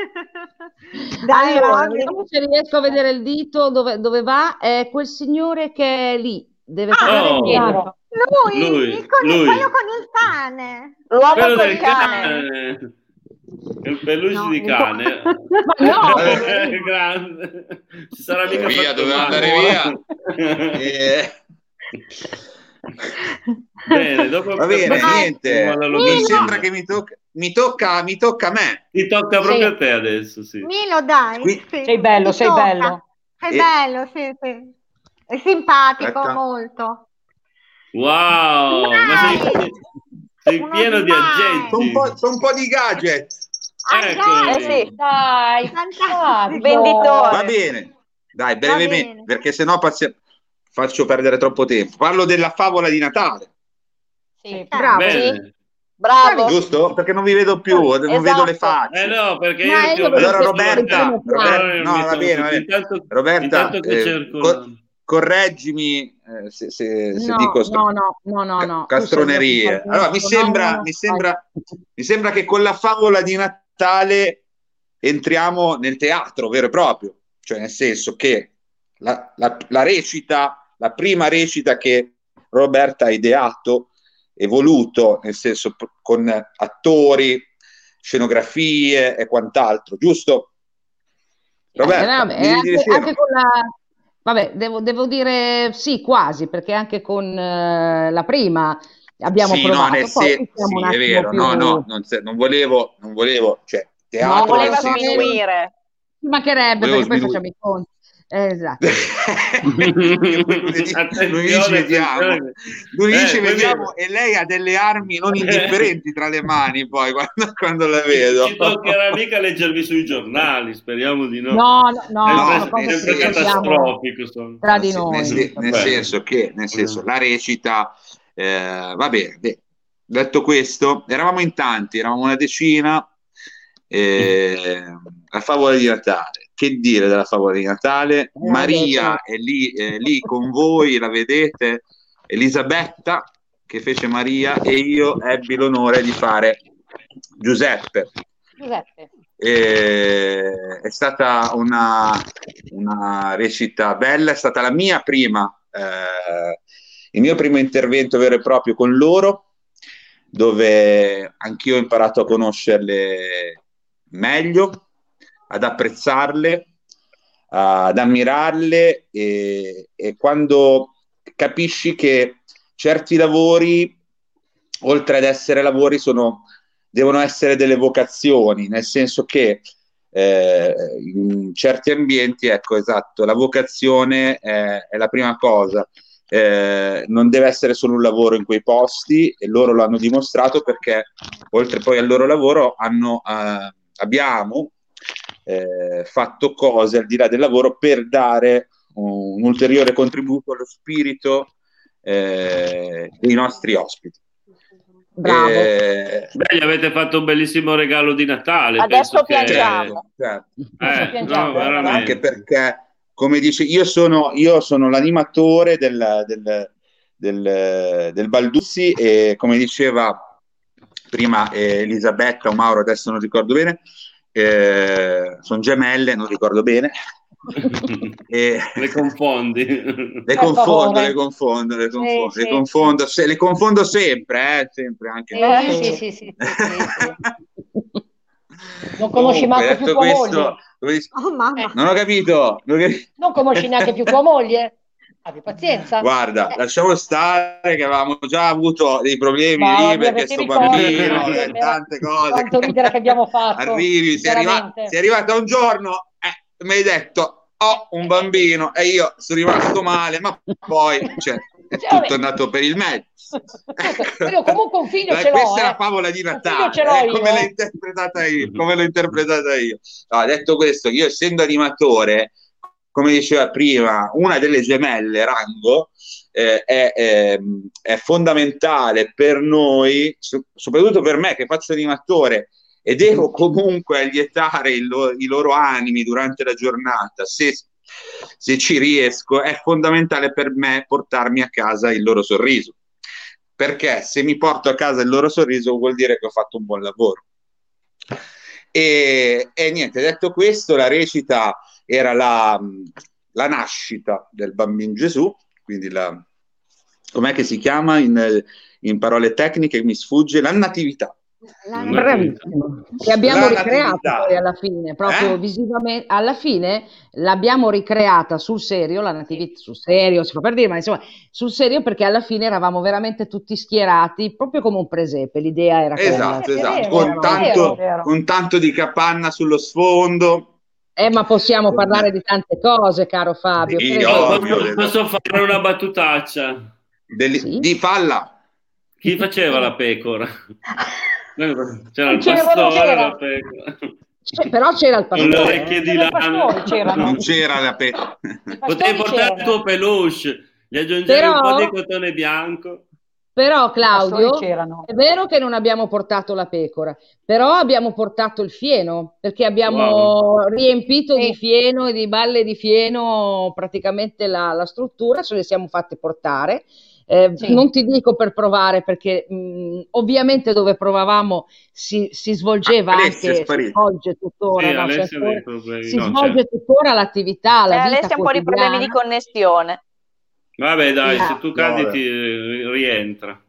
Dai, allora, vediamo se riesco a vedere il dito dove, dove, va. È quel signore che è lì. Deve ah, oh, lui, lui, il, lui. quello con il cane. L'uomo quello con il cane. cane. Il peluche no, di cane. Ma no! è grande. Ci sarà mica via, doveva andare via. eh. Bene, dopo Va bene, niente. Mi sembra che mi tocca, mi tocca, mi tocca a me. Ti tocca proprio sì. a te adesso, sì. Milo, dai. Qui... Sì. Sei bello, sei tocca. bello. Sei e... bello, sì, sì. È simpatico, Aspetta. molto. Wow, ma sei, sei pieno di agenti. Sono un, po', sono un po' di gadget. Ecco. Eh sì, dai, venditore. Va bene, dai, brevemente, perché sennò passi- faccio perdere troppo tempo. Parlo della favola di Natale. Sì, bravo. Sì. Bravo. Giusto? Perché non vi vedo più, non esatto. vedo le facce. Eh no, perché io, io Allora Roberta, Roberta no, va bene, va bene. Intanto, Roberta, intanto eh, co- correggimi eh, se, se, se no, dico no, no, no, no, no. castronerie. Allora, mi sembra, mi, sembra, mi sembra che con la favola di Natale entriamo nel teatro vero e proprio, cioè nel senso che la, la, la recita, la prima recita che Roberta ha ideato e voluto, nel senso con attori, scenografie e quant'altro, giusto? Roberta, eh, vabbè, anche, anche, con la... Vabbè, devo, devo, dire sì, quasi, perché anche con uh, la prima abbiamo sì, provato. No, nel sen- sì, è vero, più... no, no, non, non, volevo, non volevo, cioè, teatro... Non voleva sminuire. Ci mancherebbe, perché poi facciamo i conti. Esatto. lunedì ci vediamo, lunedì eh, ci vediamo e lei ha delle armi non indifferenti tra le mani poi quando, quando la vedo. Ci toccherà mica leggervi sui giornali, speriamo di no. No, no, no. È sempre, catastrofico. Sono. Tra di noi. Nel, nel senso che, nel senso, la recita, eh, va bene, detto questo, eravamo in tanti, eravamo una decina, eh, a favore di Natale che dire della favola di Natale? Eh, Maria è lì, è lì con voi, la vedete, Elisabetta che fece Maria e io ebbi l'onore di fare Giuseppe. Giuseppe. E, è stata una, una, recita bella, è stata la mia prima, eh, il mio primo intervento vero e proprio con loro. dove anch'io ho imparato a conoscerle meglio, ad apprezzarle, ad ammirarle e, e quando capisci che certi lavori, oltre ad essere lavori, sono, devono essere delle vocazioni, nel senso che eh, in certi ambienti, ecco esatto, la vocazione è, è la prima cosa. Eh, non deve essere solo un lavoro in quei posti e loro lo hanno dimostrato perché oltre poi al loro lavoro hanno, eh, abbiamo eh, fatto cose al di là del lavoro per dare un, un ulteriore contributo allo spirito eh, dei nostri ospiti. Bravo. Eh, Beh, gli avete fatto un bellissimo regalo di Natale. Adesso penso che- piangiamo. certo. Eh, piangiamo, no, anche perché, come dice, io sono, io sono l'animatore del, del, del, del Balduzzi e come diceva prima eh, Elisabetta o Mauro, adesso non ricordo bene, eh, sono gemelle, non ricordo bene. E- Le confondi. le confondo, le confondo, le confondo, Sì, le sì, confondo, se- le confondo sempre, eh, sempre anche. Eh, sì, sì, sì, sì, sì, sì. Non conosci Comunque, manco più tua questo, moglie. dice- Oh mamma, non ho capito, non ho capito. Non conosci neanche più tua moglie. Abbi pazienza. Guarda, Eh. lasciamo stare che avevamo già avuto dei problemi lì perché sto bambino, Che eh, tante cose. Quanto ridere che abbiamo fatto. Arrivi, sei, arriva- sei arrivata un giorno, eh, mi hai detto ho un bambino e io sono rimasto male, ma poi cioè, è Cioè, vabbè. tutto andato per il meglio. Io comunque un figlio Eh, ce l'ho, questa è eh. la favola di Natale, ce l'ho eh, come eh. l'ho interpretata io, come l'ho interpretata io. No, detto questo, io essendo animatore, come diceva prima, una delle gemelle, Rango, eh, è, è- è fondamentale per noi, so- soprattutto per me che faccio animatore e devo comunque allietare lo- i loro animi durante la giornata, se, se ci riesco, è fondamentale per me portarmi a casa il loro sorriso. Perché se mi porto a casa il loro sorriso vuol dire che ho fatto un buon lavoro. E, e niente, detto questo, la recita era la, la nascita del bambino Gesù, quindi la, com'è che si chiama in, in parole tecniche? Mi sfugge la natività. la- Bravissimo. Che abbiamo La ricreato natività. poi alla fine, proprio Eh? visivamente, alla fine l'abbiamo ricreata sul serio, la natività sul serio, si fa per dire, ma insomma sul serio perché alla fine eravamo veramente tutti schierati, proprio come un presepe, l'idea era quella. Esatto, È esatto, vero, con tanto, con tanto di capanna sullo sfondo. Eh, ma possiamo parlare di tante cose, caro Fabio. Sì, ovvio. Posso, fare una battutaccia? Del- Sì. Di falla. Chi faceva la pecora? C'era il C'era, pastore, c'era. la pecora. Cioè, però c'era il Con pastore. le eh. orecchie di lana. Non c'era la pe... I Potevi portare il tuo peluche, gli aggiungevi Però- un po' di cotone bianco. Però Claudio, è vero che non abbiamo portato la pecora, però abbiamo portato il fieno, perché abbiamo Wow. riempito Sì. di fieno e di balle di fieno praticamente la, la struttura, ce le siamo fatte portare. Eh, Sì. Non ti dico per provare, perché mh, ovviamente dove provavamo si, si svolgeva Ah, anche, si svolge tuttora, Sì, no, dei problemi. si no, svolge tuttora l'attività, la Eh, vita Alessia ha un po' di problemi di connessione. Vabbè, dai, Ah. se tu cadi Vabbè. ti eh, rientra.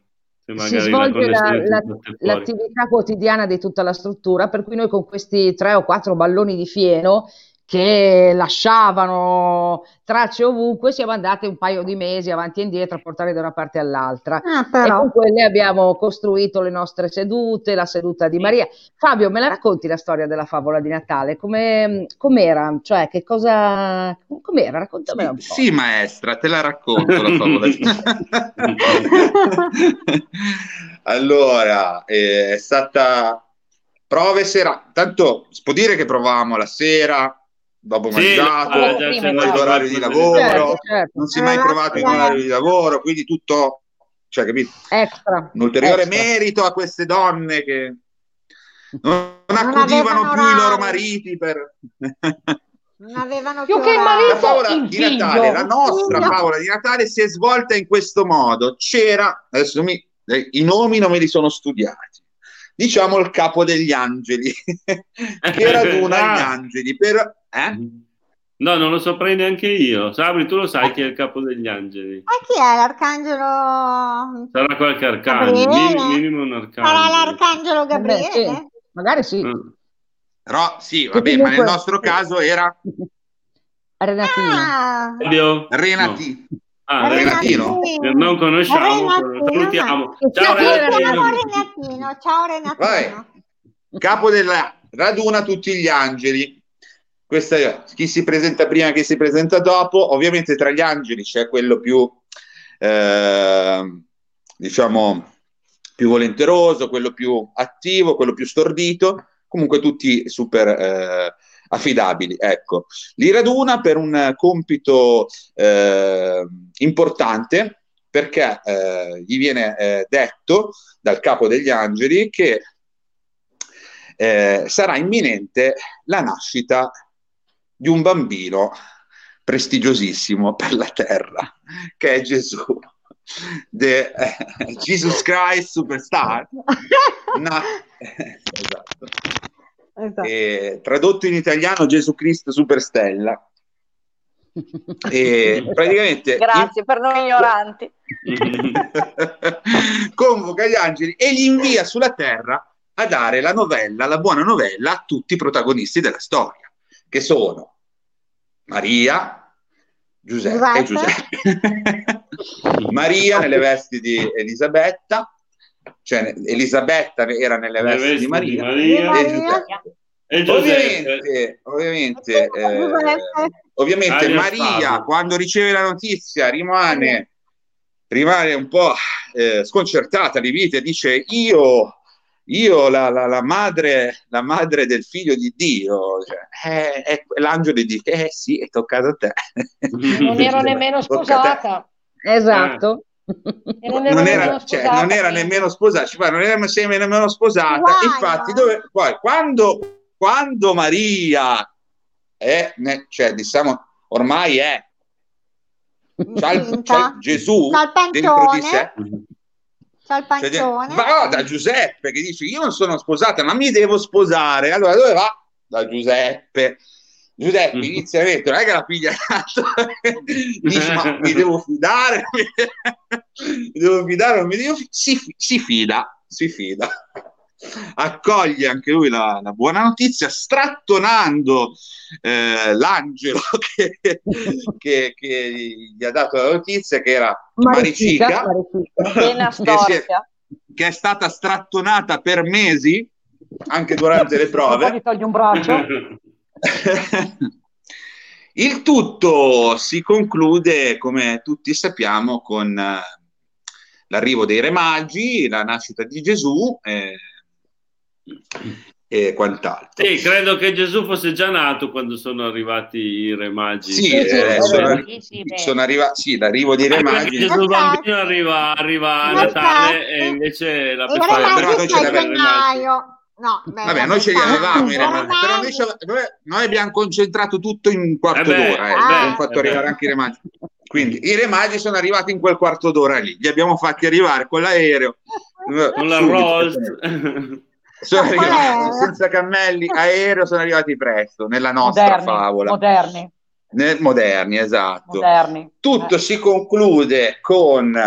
Si svolge la- la- l'attività quotidiana di tutta la struttura, per cui noi con questi tre o quattro balloni di fieno che lasciavano tracce ovunque, siamo andati un paio di mesi avanti e indietro a portare da una parte all'altra. Ah, E però. con quelle abbiamo costruito le nostre sedute, la seduta di Maria. Fabio, me la racconti la storia della favola di Natale? Come, com'era? Cioè, che cosa... Com'era? Raccontamela un po'. Sì, maestra, te la racconto la favola. allora, eh, è stata prove sera, tanto si può dire che provavamo la sera, dopo Sì, mangiato, poi la- l'orario di Certo, lavoro, Certo, certo. non si è mai Eh, provato in la- orario di lavoro, quindi tutto, cioè, capito? Extra. Un ulteriore extra. merito a queste donne che non, non accudivano più i loro orari. mariti per... Non avevano Più che orari. marito- La il di figlio. Natale, la nostra Figlio. favola di Natale si è svolta in questo modo. C'era, adesso mi- eh, i nomi non me li sono studiati. Diciamo il capo degli angeli che raduna Ah. gli angeli per, eh? No, non lo saprei neanche io. Sabri, tu lo sai chi è il capo degli angeli? Ma chi è l'arcangelo? Sarà qualche arcangelo, Gabriele? minimo un arcangelo. Sarà l'arcangelo Gabriele? Eh beh, sì. Magari sì. Mm. Però sì, vabbè, ma comunque- nel nostro caso era Renatino. Ah? Renati. No. Ah, Renatino. Che non conosciamo, Renatino. salutiamo. Ciao Renatino. Renatino, ciao Renatino. Vai. Capo della raduna tutti gli angeli. Questa è chi si presenta prima, chi si presenta dopo. Ovviamente tra gli angeli c'è quello più, eh, diciamo, più volenteroso, quello più attivo, quello più stordito. Comunque tutti super eh, affidabili. Ecco, li raduna per un compito eh, importante perché eh, gli viene eh, detto dal capo degli angeli che eh, sarà imminente la nascita di un bambino prestigiosissimo per la terra, che è Gesù. The, eh, Jesus Christ Superstar. Na- esatto. Esatto. E, tradotto in italiano Gesù Cristo Superstella. E praticamente Grazie per noi ignoranti. convoca gli angeli e li invia sulla terra a dare la novella, la buona novella a tutti i protagonisti della storia, che sono Maria, Giuseppe, Giuseppe. Maria nelle vesti di Elisabetta, cioè Elisabetta era nelle Le vesti di vesti Maria, Maria e. Giuseppe. e Giuseppe. Ovviamente, ovviamente, eh, ovviamente Maria Stato. quando riceve la notizia rimane, rimane un po' eh, sconcertata di vita e dice io, io la, la- la madre, la madre del figlio di Dio, cioè, eh, eh, l'angelo dice eh sì, è toccato a te. Non ero nemmeno sposata. Esatto. E non era, cioè, sposata, non era nemmeno sposata, cioè, non era nemmeno sposata. Guai, Infatti, dove, poi, quando, quando Maria è, ne- cioè, diciamo, ormai è, c'ha il- Incinta. c'ha Gesù dentro di sé. C'ha il Cioè, pancione. va da Giuseppe che dice io non sono sposata ma mi devo sposare allora dove va? da Giuseppe Giuseppe Mm. inizialmente non è che la figlia dice ma mi devo fidare mi devo fidare non mi devo fi-" si, si fida si fida accoglie anche lui la, la buona notizia strattonando eh, l'angelo che, che- che gli ha dato la notizia che era Maricica, Maricica. Piena che, è- che è stata strattonata per mesi anche durante le Poi prove. togli un braccio. Il tutto si conclude, come tutti sappiamo, con eh, l'arrivo dei Re Magi, la nascita di Gesù eh, e quant'altro. Sì, credo che Gesù fosse già nato quando sono arrivati i re magi. Sì, eh, sono, sono arrivati, sì, l'arrivo dei Re Magi. Gesù bambino arriva, arriva a. Natale e invece la I Però- magi ce a l'avevamo. gennaio. No, beh, Vabbè, noi ce li avevamo i Re Magi, però noi, noi- noi abbiamo concentrato tutto in un quarto Eh beh, d'ora, eh, eh abbiamo fatto eh arrivare beh. anche i Re Magi. Quindi i Re Magi sono arrivati in quel quarto d'ora lì, li abbiamo fatti arrivare con l'aereo. con la. Rose. Sono Ma arrivati è? senza cammelli, aereo, sono arrivati presto nella nostra Moderni, favola. moderni, Nel- moderni, esatto. moderni. Tutto Eh. si conclude con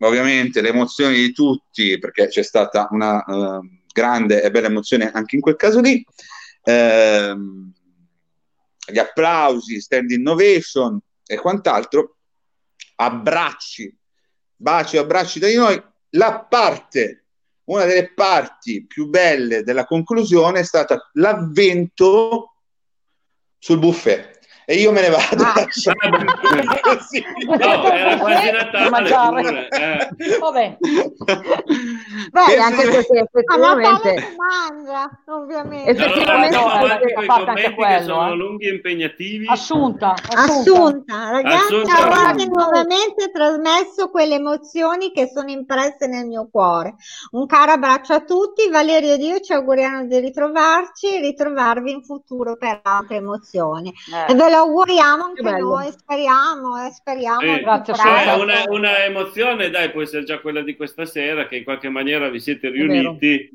ovviamente le emozioni di tutti, perché c'è stata una eh, grande e bella emozione anche in quel caso lì. Ehm, gli applausi, stand innovation e quant'altro. Abbracci, baci abbracci da noi. La parte, una delle parti più belle della conclusione è stata l'avvento sul buffet. E io me ne vado. Ah. Così. No, era quasi Natale eh. Vabbè, Beh, Penso anche di- perché a effettivamente si mangia, ovviamente. Effettivamente- Allora, no, fatto anche quello, sono eh. lunghi e impegnativi. assunta, assunta. Assunta, ragazzi, Assunta. avete nuovamente trasmesso quelle emozioni che sono impresse nel mio cuore. Un caro abbraccio a tutti, Valerio ed io ci auguriamo di ritrovarci e ritrovarvi in futuro per altre emozioni. Eh. E ve lo auguriamo anche noi, speriamo, eh, speriamo. Che Grazie, Cioè, una, una emozione, dai, può essere già quella di questa sera, che in qualche maniera vi siete riuniti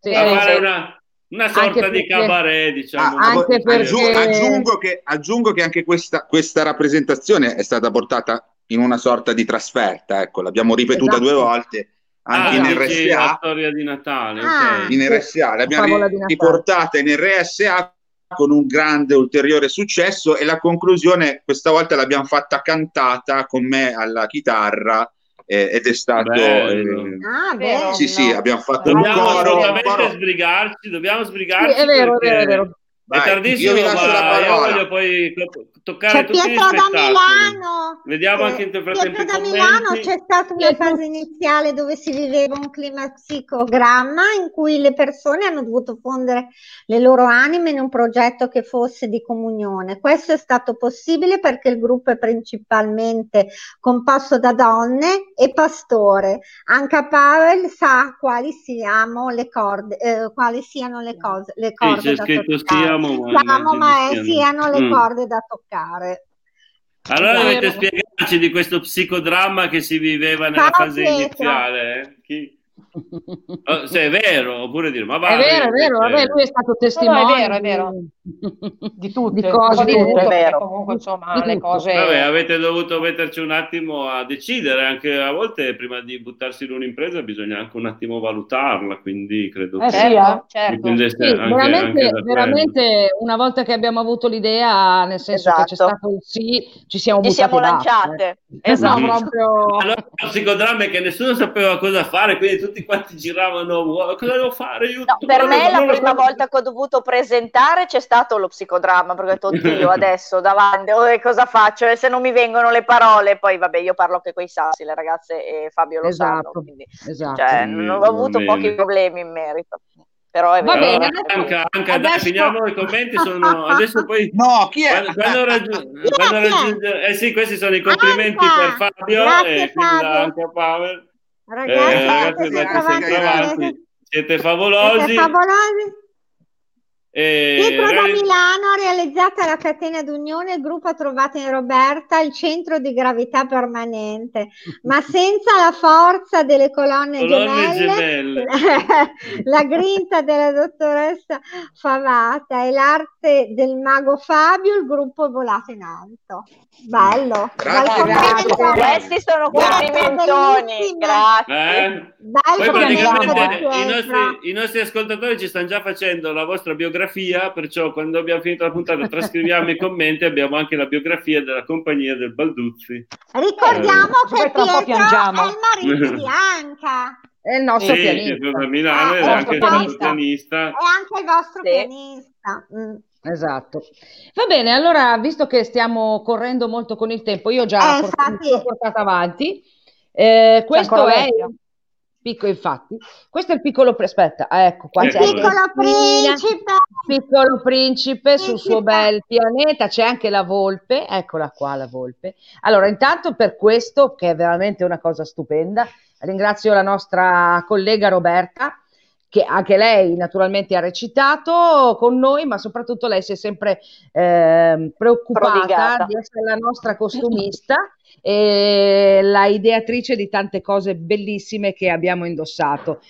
Sì, a fare sì. una, Una sorta di perché- cabaret, diciamo. Ah, anche perché- aggiungo, che, aggiungo che anche questa, questa rappresentazione è stata portata in una sorta di trasferta, ecco, l'abbiamo ripetuta Esatto. due volte anche Ah, in dici la RSA. storia di Natale, Ah. ok. In RSA l'abbiamo di riportata in RSA con un grande ulteriore successo e la conclusione questa volta l'abbiamo fatta cantata con me alla chitarra eh, ed è stato Bello. eh, Ah, Vero? bello. sì sì abbiamo fatto un Dobbiamo coro, un coro. sbrigarci, dobbiamo Sì, sbrigarci è vero, è vero, è vero. è tardissimo, ma io voglio poi toccare C'è tutti gli Pietro da. Milano. Vediamo Eh, anche nel frattempo Pietro i da. Milano c'è stata una fase iniziale dove si viveva un clima psicogramma in cui le persone hanno dovuto fondere le loro anime in un progetto che fosse di comunione. Questo è stato possibile perché il gruppo è principalmente composto da donne e pastore. Anche Pavel sa quali siano le corde, eh, quali siano le cose, le Sì, corde c'è da scritto toccare. siamo, ma Siamo, ma è- siano. siano le Mm. corde da toccare. Allora Vero. dovete spiegarci di questo psicodramma che si viveva nella Ciao, fase Pietro. iniziale. eh? Chi? Oh, se è vero, oppure dire, ma va. È vero, è vero, vabbè, lui è stato testimone vero, è vero. Di- tutte, di cose un di tutto, È perché vero. comunque insomma Di le tutto. cose Vabbè, avete dovuto metterci un attimo a decidere, anche a volte prima di buttarsi in un'impresa bisogna anche un attimo valutarla, quindi credo Eh che sì, certo, eh. certo. Sì, anche, veramente, anche veramente una volta che abbiamo avuto l'idea, nel senso che c'è Esatto. stato il sì, ci siamo Ci siamo e lanciate. eh. Esatto. No, proprio... Allora, il psicodramma è che nessuno sapeva cosa fare, quindi tutti quanti giravano, "Wow, cosa devo fare? Io No, per me la prima so". volta che ho dovuto presentare c'è stato lo psicodramma, perché ho detto, oddio, adesso davanti, oh, e cosa faccio? E se non mi vengono le parole, poi vabbè, io parlo anche con i sassi, le ragazze e Fabio lo sanno, Esatto, quindi esatto. cioè, non ho avuto pochi problemi in merito. Però è Va vero. bene, adesso- Anca, Anca, dai, adesso- finiamo i commenti, sono adesso poi... no chi è Quando, quando raggiu- Chi è? quando Chi è? raggiunge- eh sì, questi sono i complimenti Anca! per Fabio Grazie, e Fabio. Anca Power. Ragazzi, Eh, siete ragazzi, dai, avanti. siete- Siete favolosi. siete favolosi. Pietro da Milano ha realizzata la catena d'unione, il gruppo ha trovato in Roberta il centro di gravità permanente, ma senza la forza delle colonne, Colonne gemelle, gemelle. la grinta della dottoressa Favata e l'arte del mago Fabio, il gruppo è volato in alto. Bello. Grazie, grazie. Questi sono complimentoni, grazie. Eh? Poi praticamente i nostri, i nostri ascoltatori ci stanno già facendo la vostra biografia, perciò quando abbiamo finito la puntata trascriviamo i commenti, abbiamo anche la biografia della compagnia del Balduzzi. Ricordiamo Eh, che Pietro è il marito di Anca. È il nostro Sì, pianista. Milano Ah, è il anche il nostro nostro pianista. È anche il vostro Sì. pianista. Mm. Esatto. Va bene, allora, visto che stiamo correndo molto con il tempo, io già Eh, port- infatti. l'ho portata avanti. Eh, questo è il piccolo, infatti, questo è il piccolo, pre- aspetta, ah, ecco qua c'è. Piccolo principe. piccolo principe sul suo Principe. bel pianeta, c'è anche la volpe, eccola qua la volpe. Allora, intanto per questo, che è veramente una cosa stupenda, ringrazio la nostra collega Roberta, che anche lei naturalmente ha recitato con noi, ma soprattutto lei si è sempre ehm, preoccupata Prodigata. di essere la nostra costumista e la ideatrice di tante cose bellissime che abbiamo indossato.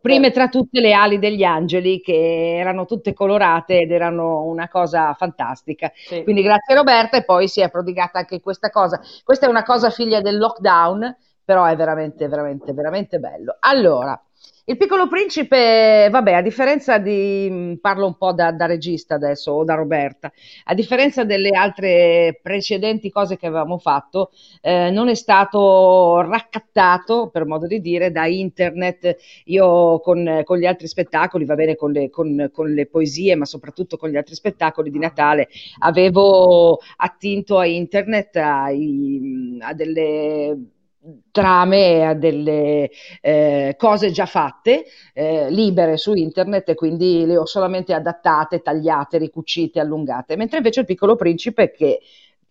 Prime tra tutte le ali degli angeli che erano tutte colorate ed erano una cosa fantastica. Sì. Quindi grazie Roberta e poi si è prodigata anche questa cosa. Questa è una cosa figlia del lockdown, però è veramente, veramente, veramente bello. Allora, il piccolo principe, vabbè, a differenza di, mh, parlo un po' da, da regista adesso o da Roberta, a differenza delle altre precedenti cose che avevamo fatto, eh, non è stato raccattato, per modo di dire, da internet. Io con, con gli altri spettacoli, va bene, con le, con- con le poesie, ma soprattutto con gli altri spettacoli di Natale, avevo attinto a internet, ai- a delle trame, a delle eh, cose già fatte, eh, libere su internet e quindi le ho solamente adattate, tagliate, ricucite, allungate. Mentre invece il piccolo principe che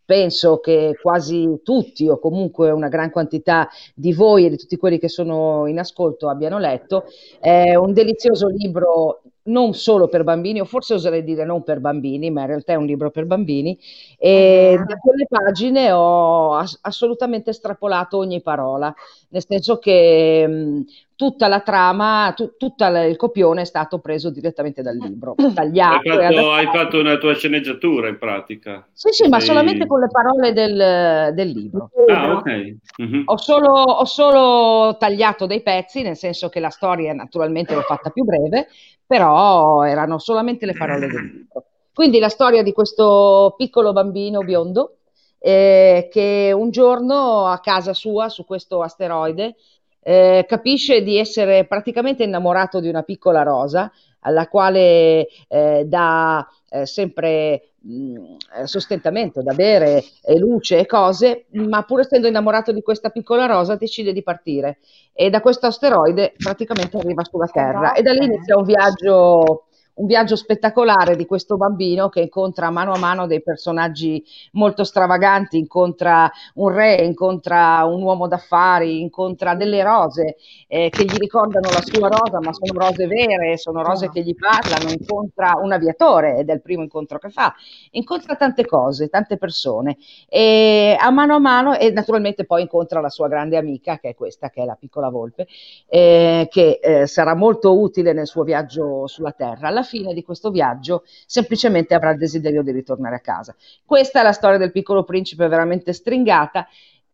penso che quasi tutti o comunque una gran quantità di voi e di tutti quelli che sono in ascolto abbiano letto, è un delizioso libro non solo per bambini, o forse oserei dire non per bambini, ma in realtà è un libro per bambini, e da quelle pagine ho ass- assolutamente estrapolato ogni parola, nel senso che mh, tutta la trama, tu, tutto il copione è stato preso direttamente dal libro, tagliato. Hai fatto, hai fatto una tua sceneggiatura in pratica. Sì, sì, ma solamente con le parole del, del libro. Ah, ok. Mhm. Ho solo, ho solo tagliato dei pezzi, nel senso che la storia naturalmente l'ho fatta più breve, però erano solamente le parole del libro. Quindi la storia di questo piccolo bambino biondo eh, che un giorno a casa sua, su questo asteroide, eh, capisce di essere praticamente innamorato di una piccola rosa alla quale eh, dà eh, sempre mh, sostentamento da bere e luce e cose, ma pur essendo innamorato di questa piccola rosa decide di partire. E da questo asteroide praticamente arriva sulla Terra. E da lì inizia un viaggio un viaggio spettacolare di questo bambino che incontra mano a mano dei personaggi molto stravaganti, incontra un re, incontra un uomo d'affari, incontra delle rose eh, che gli ricordano la sua rosa, ma sono rose vere, sono rose che gli parlano, incontra un aviatore ed è il primo incontro che fa, incontra tante cose, tante persone e a mano a mano e naturalmente poi incontra la sua grande amica che è questa, che è la piccola volpe, eh, che eh, sarà molto utile nel suo viaggio sulla Terra. Alla fine di questo viaggio semplicemente avrà il desiderio di ritornare a casa. Questa è la storia del piccolo principe veramente stringata.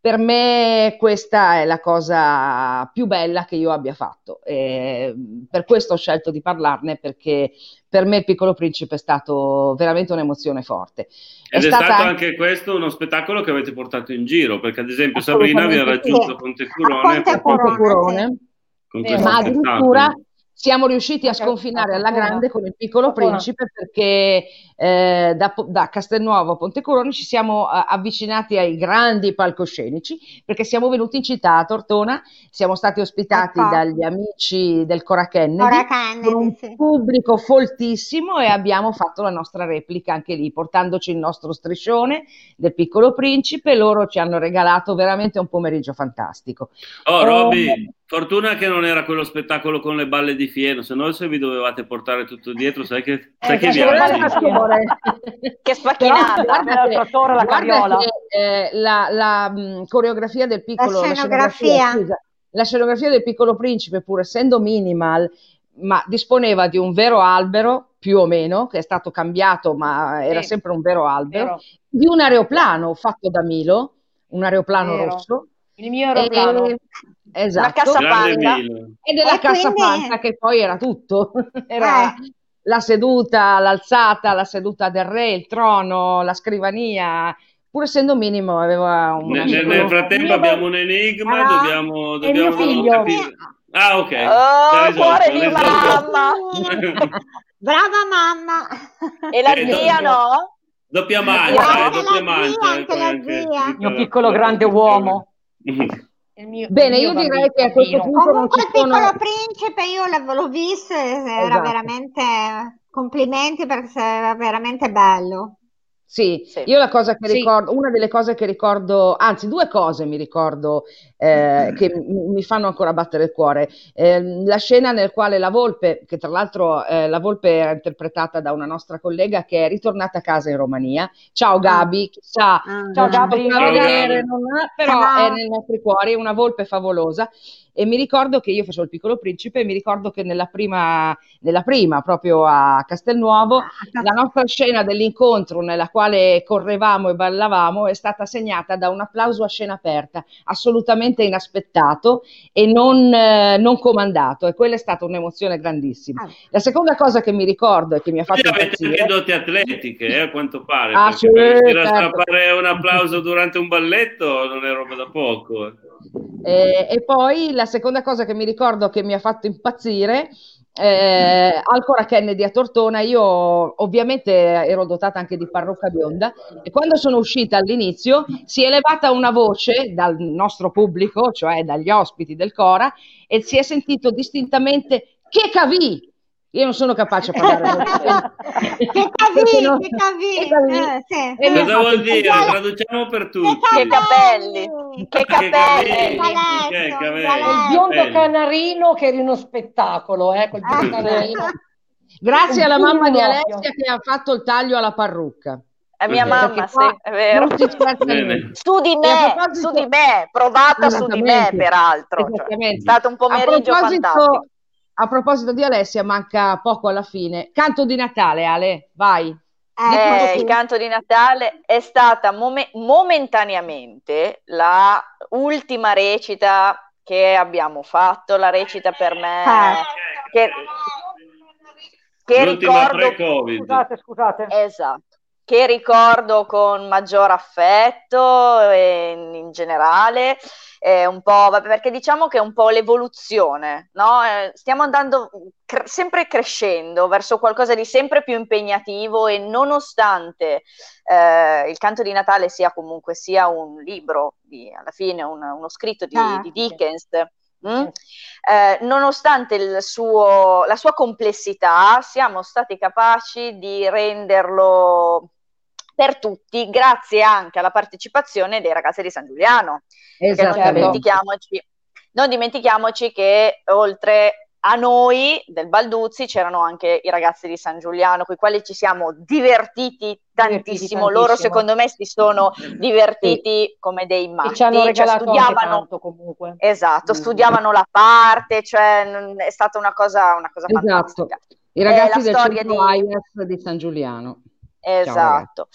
Per me questa è la cosa più bella che io abbia fatto. E per questo ho scelto di parlarne perché per me il piccolo principe è stato veramente un'emozione forte. È Ed è stata stato anche- questo uno spettacolo che avete portato in giro, perché ad esempio Sabrina vi ha raggiunto sì. Ponte Curone Ponte Curone, con questo ma addirittura spettacolo. Siamo riusciti a sconfinare alla grande con il piccolo principe perché eh, da, da Castelnuovo a Pontecorone ci siamo eh, avvicinati ai grandi palcoscenici perché siamo venuti in città a Tortona, siamo stati ospitati Ecco. dagli amici del Cora Kennedy con un sì. pubblico foltissimo e abbiamo fatto la nostra replica anche lì, portandoci il nostro striscione del piccolo principe. Loro ci hanno regalato veramente un pomeriggio fantastico. Oh, Eh, Roby, fortuna che non era quello spettacolo con le balle di fieno, se no se vi dovevate portare tutto dietro, sai che, sai Eh, che faceva Che spacchinata. Guarda che- trattore, la guarda carriola. che, eh, la, la, mh, coreografia del piccolo, La scenografia. scusa, la scenografia del piccolo principe, pur essendo minimal, ma disponeva di un vero albero, più o meno, che è stato cambiato, ma era Sì. sempre un vero albero, Vero. di un aeroplano fatto da Milo, un aeroplano Vero. rosso. Il mio aeroplano. E- esatto. Una cassa Grande panda. Milo. E della E cassapanza quindi- che poi era tutto, era Eh. La seduta, l'alzata, la seduta del re, il trono, la scrivania, pur essendo minimo aveva un Nel, nel- frattempo abbiamo un enigma, Allora, dobbiamo, dobbiamo figlio. capire. Ah, ok. Oh, risolto, cuore di mamma. Brava mamma. E la Eh, zia no? Doppia mancia, eh, doppia mancia. anche la anche- zia. Il mio piccolo grande uomo. Il mio- Bene, il mio io direi che a questo punto non Comunque ci il piccolo sono... principe io l'avevo l'ho visto e era Esatto. veramente complimenti perché era veramente bello. Sì, Sì. io la cosa che Sì. ricordo, una delle cose che ricordo, anzi due cose mi ricordo eh, che mi, fanno ancora battere il cuore. Eh, la scena nel quale la Volpe, che tra l'altro eh, la Volpe era interpretata da una nostra collega che è ritornata a casa in Romania. Ciao Gabi, chissà, Ah. Ciao, potrà Ciao, vedere, Gabi. ha- però Ciao. è nei nostri cuori, è una Volpe favolosa. E mi ricordo che io facevo il piccolo principe e mi ricordo che nella prima, nella prima proprio a Castelnuovo, la nostra scena dell'incontro nella quale correvamo e ballavamo è stata segnata da un applauso a scena aperta, assolutamente inaspettato e non, eh, non comandato, e quella è stata un'emozione grandissima. Ah. La seconda cosa che mi ricordo e che mi ha fatto avete impazzire doti atletiche, eh, a quanto pare. Ah, sì, certo. strappare un applauso durante un balletto non è roba da poco. eh. Eh, e poi la seconda cosa che mi ricordo che mi ha fatto impazzire, eh, al Cora Kennedy a Tortona, io ovviamente ero dotata anche di parrucca bionda e quando sono uscita all'inizio si è elevata una voce dal nostro pubblico, cioè dagli ospiti del Cora, e si è sentito distintamente che cavì! Io non sono capace a parlare. Che cavi, non- che cavi. Eh, sì. E Cosa fatto vuol dire? Traduciamo per tutti. Che capelli. Che capelli. capelli. Che capelli. Il biondo canarino che era uno spettacolo, eh, quel biondo Ah. canarino. Grazie alla mamma di Alessia che ha fatto il taglio alla parrucca. È mia mamma, sì, qua è vero. Su di me, su di me, provata su di me peraltro. Cioè, è stato un pomeriggio fantastico. A proposito di Alessia, manca poco alla fine. Canto di Natale, Ale, vai. Eh, il canto di Natale è stata mome- momentaneamente la ultima recita che abbiamo fatto, la recita per me Eh. che, che L'ultima ricordo pre-Covid. Scusate, scusate. Esatto, che ricordo con maggior affetto e in, in generale, è un po', vabbè, perché diciamo che è un po' l'evoluzione, no? Eh, stiamo andando cre- sempre crescendo verso qualcosa di sempre più impegnativo e nonostante eh, il canto di Natale sia comunque sia un libro, di, alla fine un- uno scritto di, Ah, di. Dickens, mm? Eh, nonostante il suo- la sua complessità, siamo stati capaci di renderlo per tutti, grazie anche alla partecipazione dei ragazzi di San Giuliano. Perché non dimentichiamoci, non dimentichiamoci che oltre a noi del Balduzzi c'erano anche i ragazzi di San Giuliano, con i quali ci siamo divertiti tantissimo. Loro, tantissimo. secondo me, si sono divertiti come dei E matti. ci hanno cioè, regalato anche studiavano, tanto comunque. esatto, Mm. studiavano la parte, cioè è stata una cosa, una cosa Esatto. fantastica. I ragazzi la del centro di- di San Giuliano. Esatto.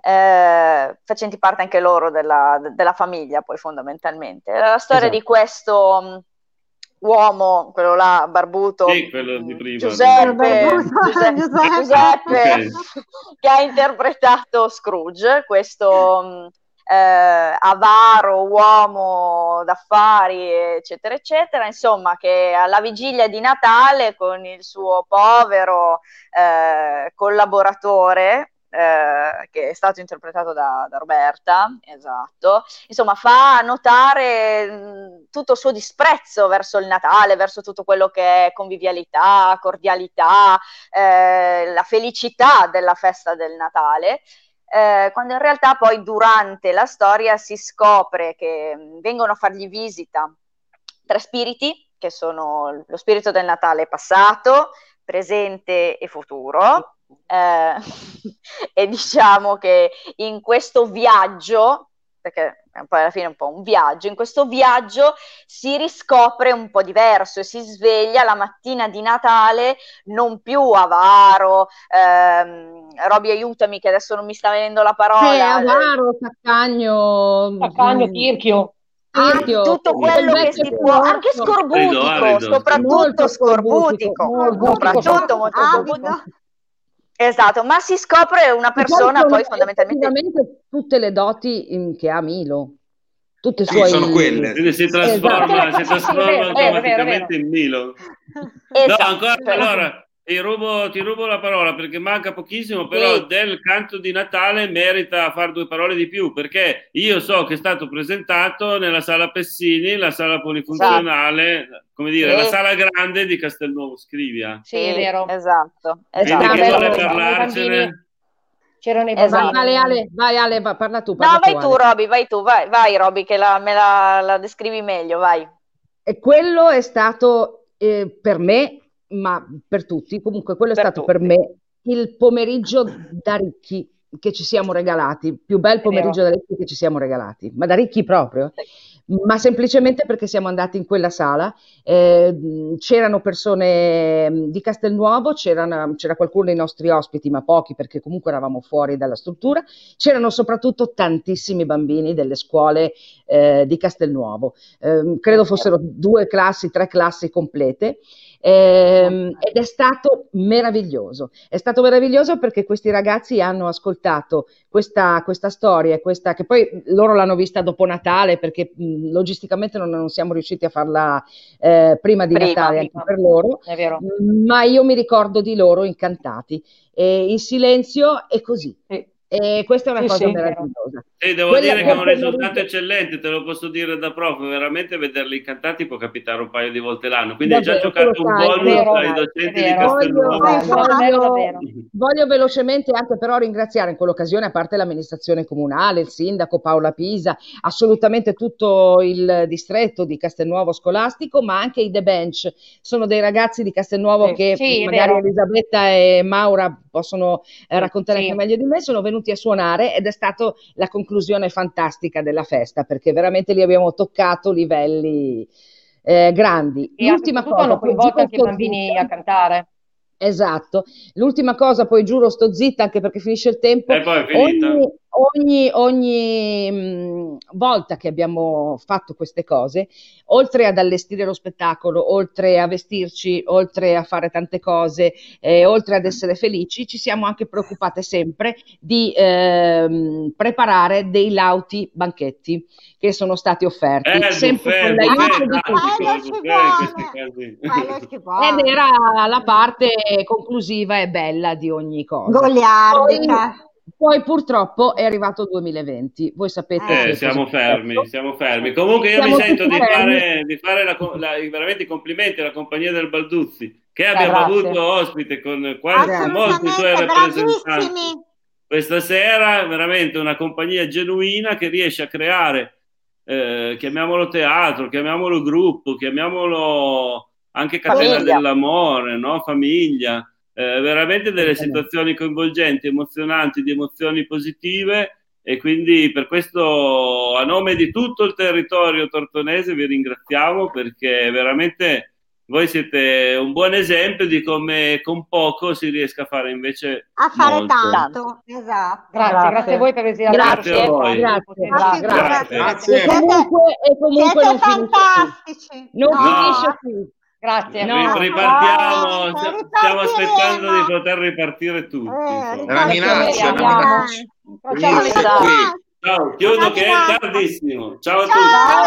Eh, facenti parte anche loro della, della famiglia, poi fondamentalmente. La storia Esatto. di questo mh, uomo, quello là, barbuto, Sì, quello di mh, prima. Giuseppe, Barbuto, Giuseppe, Giuseppe. Giuseppe, Ok. che ha interpretato Scrooge, questo mh, eh, avaro uomo d'affari, eccetera, eccetera, insomma, che alla vigilia di Natale con il suo povero eh, collaboratore, eh, che è stato interpretato da, da Roberta, esatto, insomma, fa notare tutto il suo disprezzo verso il Natale, verso tutto quello che è convivialità, cordialità, eh, la felicità della festa del Natale. Eh, quando in realtà poi durante la storia si scopre che vengono a fargli visita tre spiriti, che sono lo spirito del Natale passato, presente e futuro. Eh, e diciamo che in questo viaggio, perché poi alla fine è un po' un viaggio, in questo viaggio si riscopre un po' diverso e si sveglia la mattina di Natale non più avaro, ehm, Roby aiutami che adesso non mi sta venendo la Eh, parola, avaro, taccagno, Taccagno, mm, tirchio. Ah, tirchio, tutto quel quello che si può, anche scorbutico, soprattutto Molto scorbutico, soprattutto molto scorbutico. Esatto, ma si scopre una poi persona sono poi fondamentalmente tutte le doti in- che ha Milo, tutte Sì, suoi... sono quelle. Quindi si trasforma, Esatto. si trasforma Sì, è vero, vero, automaticamente in Milo. No, Esatto, ancora cioè- allora ti rubo, ti rubo la parola perché manca pochissimo, però Sì. del canto di Natale merita fare due parole di più perché io so che è stato presentato nella sala Pessini, la sala polifunzionale, come dire, Sì. la sala grande di Castelnuovo Scrivia. Sì, è vero. Esatto, Quindi Quindi esatto. chi bello, vuole parlarcene? C'erano i Esatto. Vai, bambini. Ale, Ale, vai Ale, parla tu, No, parla vai tu, tu. Roby, vai tu, vai, vai Roby, che la- me la, la descrivi meglio, vai. E quello è stato eh, per me, ma per tutti, comunque quello è Per stato per tutti. me il pomeriggio da ricchi che ci siamo regalati, più bel pomeriggio da ricchi che ci siamo regalati, ma da ricchi proprio, ma semplicemente perché siamo andati in quella sala, eh, c'erano persone mh, di Castelnuovo, c'erano- c'era qualcuno dei nostri ospiti, ma pochi perché comunque eravamo fuori dalla struttura, c'erano soprattutto tantissimi bambini delle scuole eh, di Castelnuovo, Ehm, credo fossero due classi, tre classi complete. Ehm, ed è stato meraviglioso. È stato meraviglioso perché questi ragazzi hanno ascoltato questa, questa storia, questa, che poi loro l'hanno vista dopo Natale perché mh, logisticamente non, non siamo riusciti a farla eh, prima di Prima, Natale anche prima. per loro, È vero. ma io mi ricordo di loro incantati, e in silenzio e così. Sì. E questa è una Sì, cosa sì, meravigliosa. Sì, devo Quella- dire che è un risultato eccellente, te lo posso dire da prof, veramente vederli incantati può capitare un paio di volte l'anno, quindi hai già giocato un bonus vero, ai è docenti di. Castelnuovo. Voglio, Esatto. voglio- voglio velocemente anche però ringraziare in quell'occasione, a parte l'amministrazione comunale, il sindaco Paola Pisa, assolutamente tutto il distretto di Castelnuovo scolastico, ma anche i The Bench. Sono dei ragazzi di Castelnuovo Sì, che magari. Elisabetta e Maura possono eh, raccontare Sì. anche meglio di me, sono venuti a suonare ed è stata la conclusione fantastica della festa, perché veramente lì abbiamo toccato livelli eh, grandi. E L'ultima cosa, hanno poi coinvolto giuro anche i sto bambini zitta. a cantare. Esatto. L'ultima cosa, poi giuro sto zitta anche perché finisce il tempo. E poi è finita. Ogni, ogni, ogni mh, volta che abbiamo fatto queste cose, oltre ad allestire lo spettacolo, oltre a vestirci, oltre a fare tante cose, eh, oltre ad essere felici, ci siamo anche preoccupate sempre di ehm, preparare dei lauti banchetti che sono stati offerti, Eh, sempre buffet, con l'aiuto di tutti. Ed era la parte conclusiva e bella di ogni cosa. Goliardica. Poi purtroppo è arrivato il 2020. Voi sapete Eh, Eh, siamo fermi, successo. siamo fermi. Comunque io Siamo mi sento di fare, di fare la la- veramente i complimenti alla compagnia del Balduzzi, che abbiamo grazie. avuto ospite con quasi molti suoi rappresentanti. Questa sera veramente una compagnia genuina che riesce a creare, eh, chiamiamolo teatro, chiamiamolo gruppo, chiamiamolo anche catena Famiglia. dell'amore, no? famiglia, eh, veramente delle situazioni coinvolgenti, emozionanti, di emozioni positive e quindi per questo a nome di tutto il territorio tortonese vi ringraziamo perché veramente voi siete un buon esempio di come con poco si riesca a fare invece A fare molto. tanto. Esatto. Grazie, Grazie. grazie a voi per girato Grazie a voi. Grazie, Ma grazie. figurati. Grazie. E comunque, e comunque Siete non finisce qui. fantastici. Non No. finisce qui. Grazie. No. Ri- ripartiamo, No, ripartiremo. stiamo aspettando di poter ripartire tutti. Eh, una minaccia, Speriamo. minaccia. Ciao, chiudo che è tardissimo. Ciao a tutti. Ciao.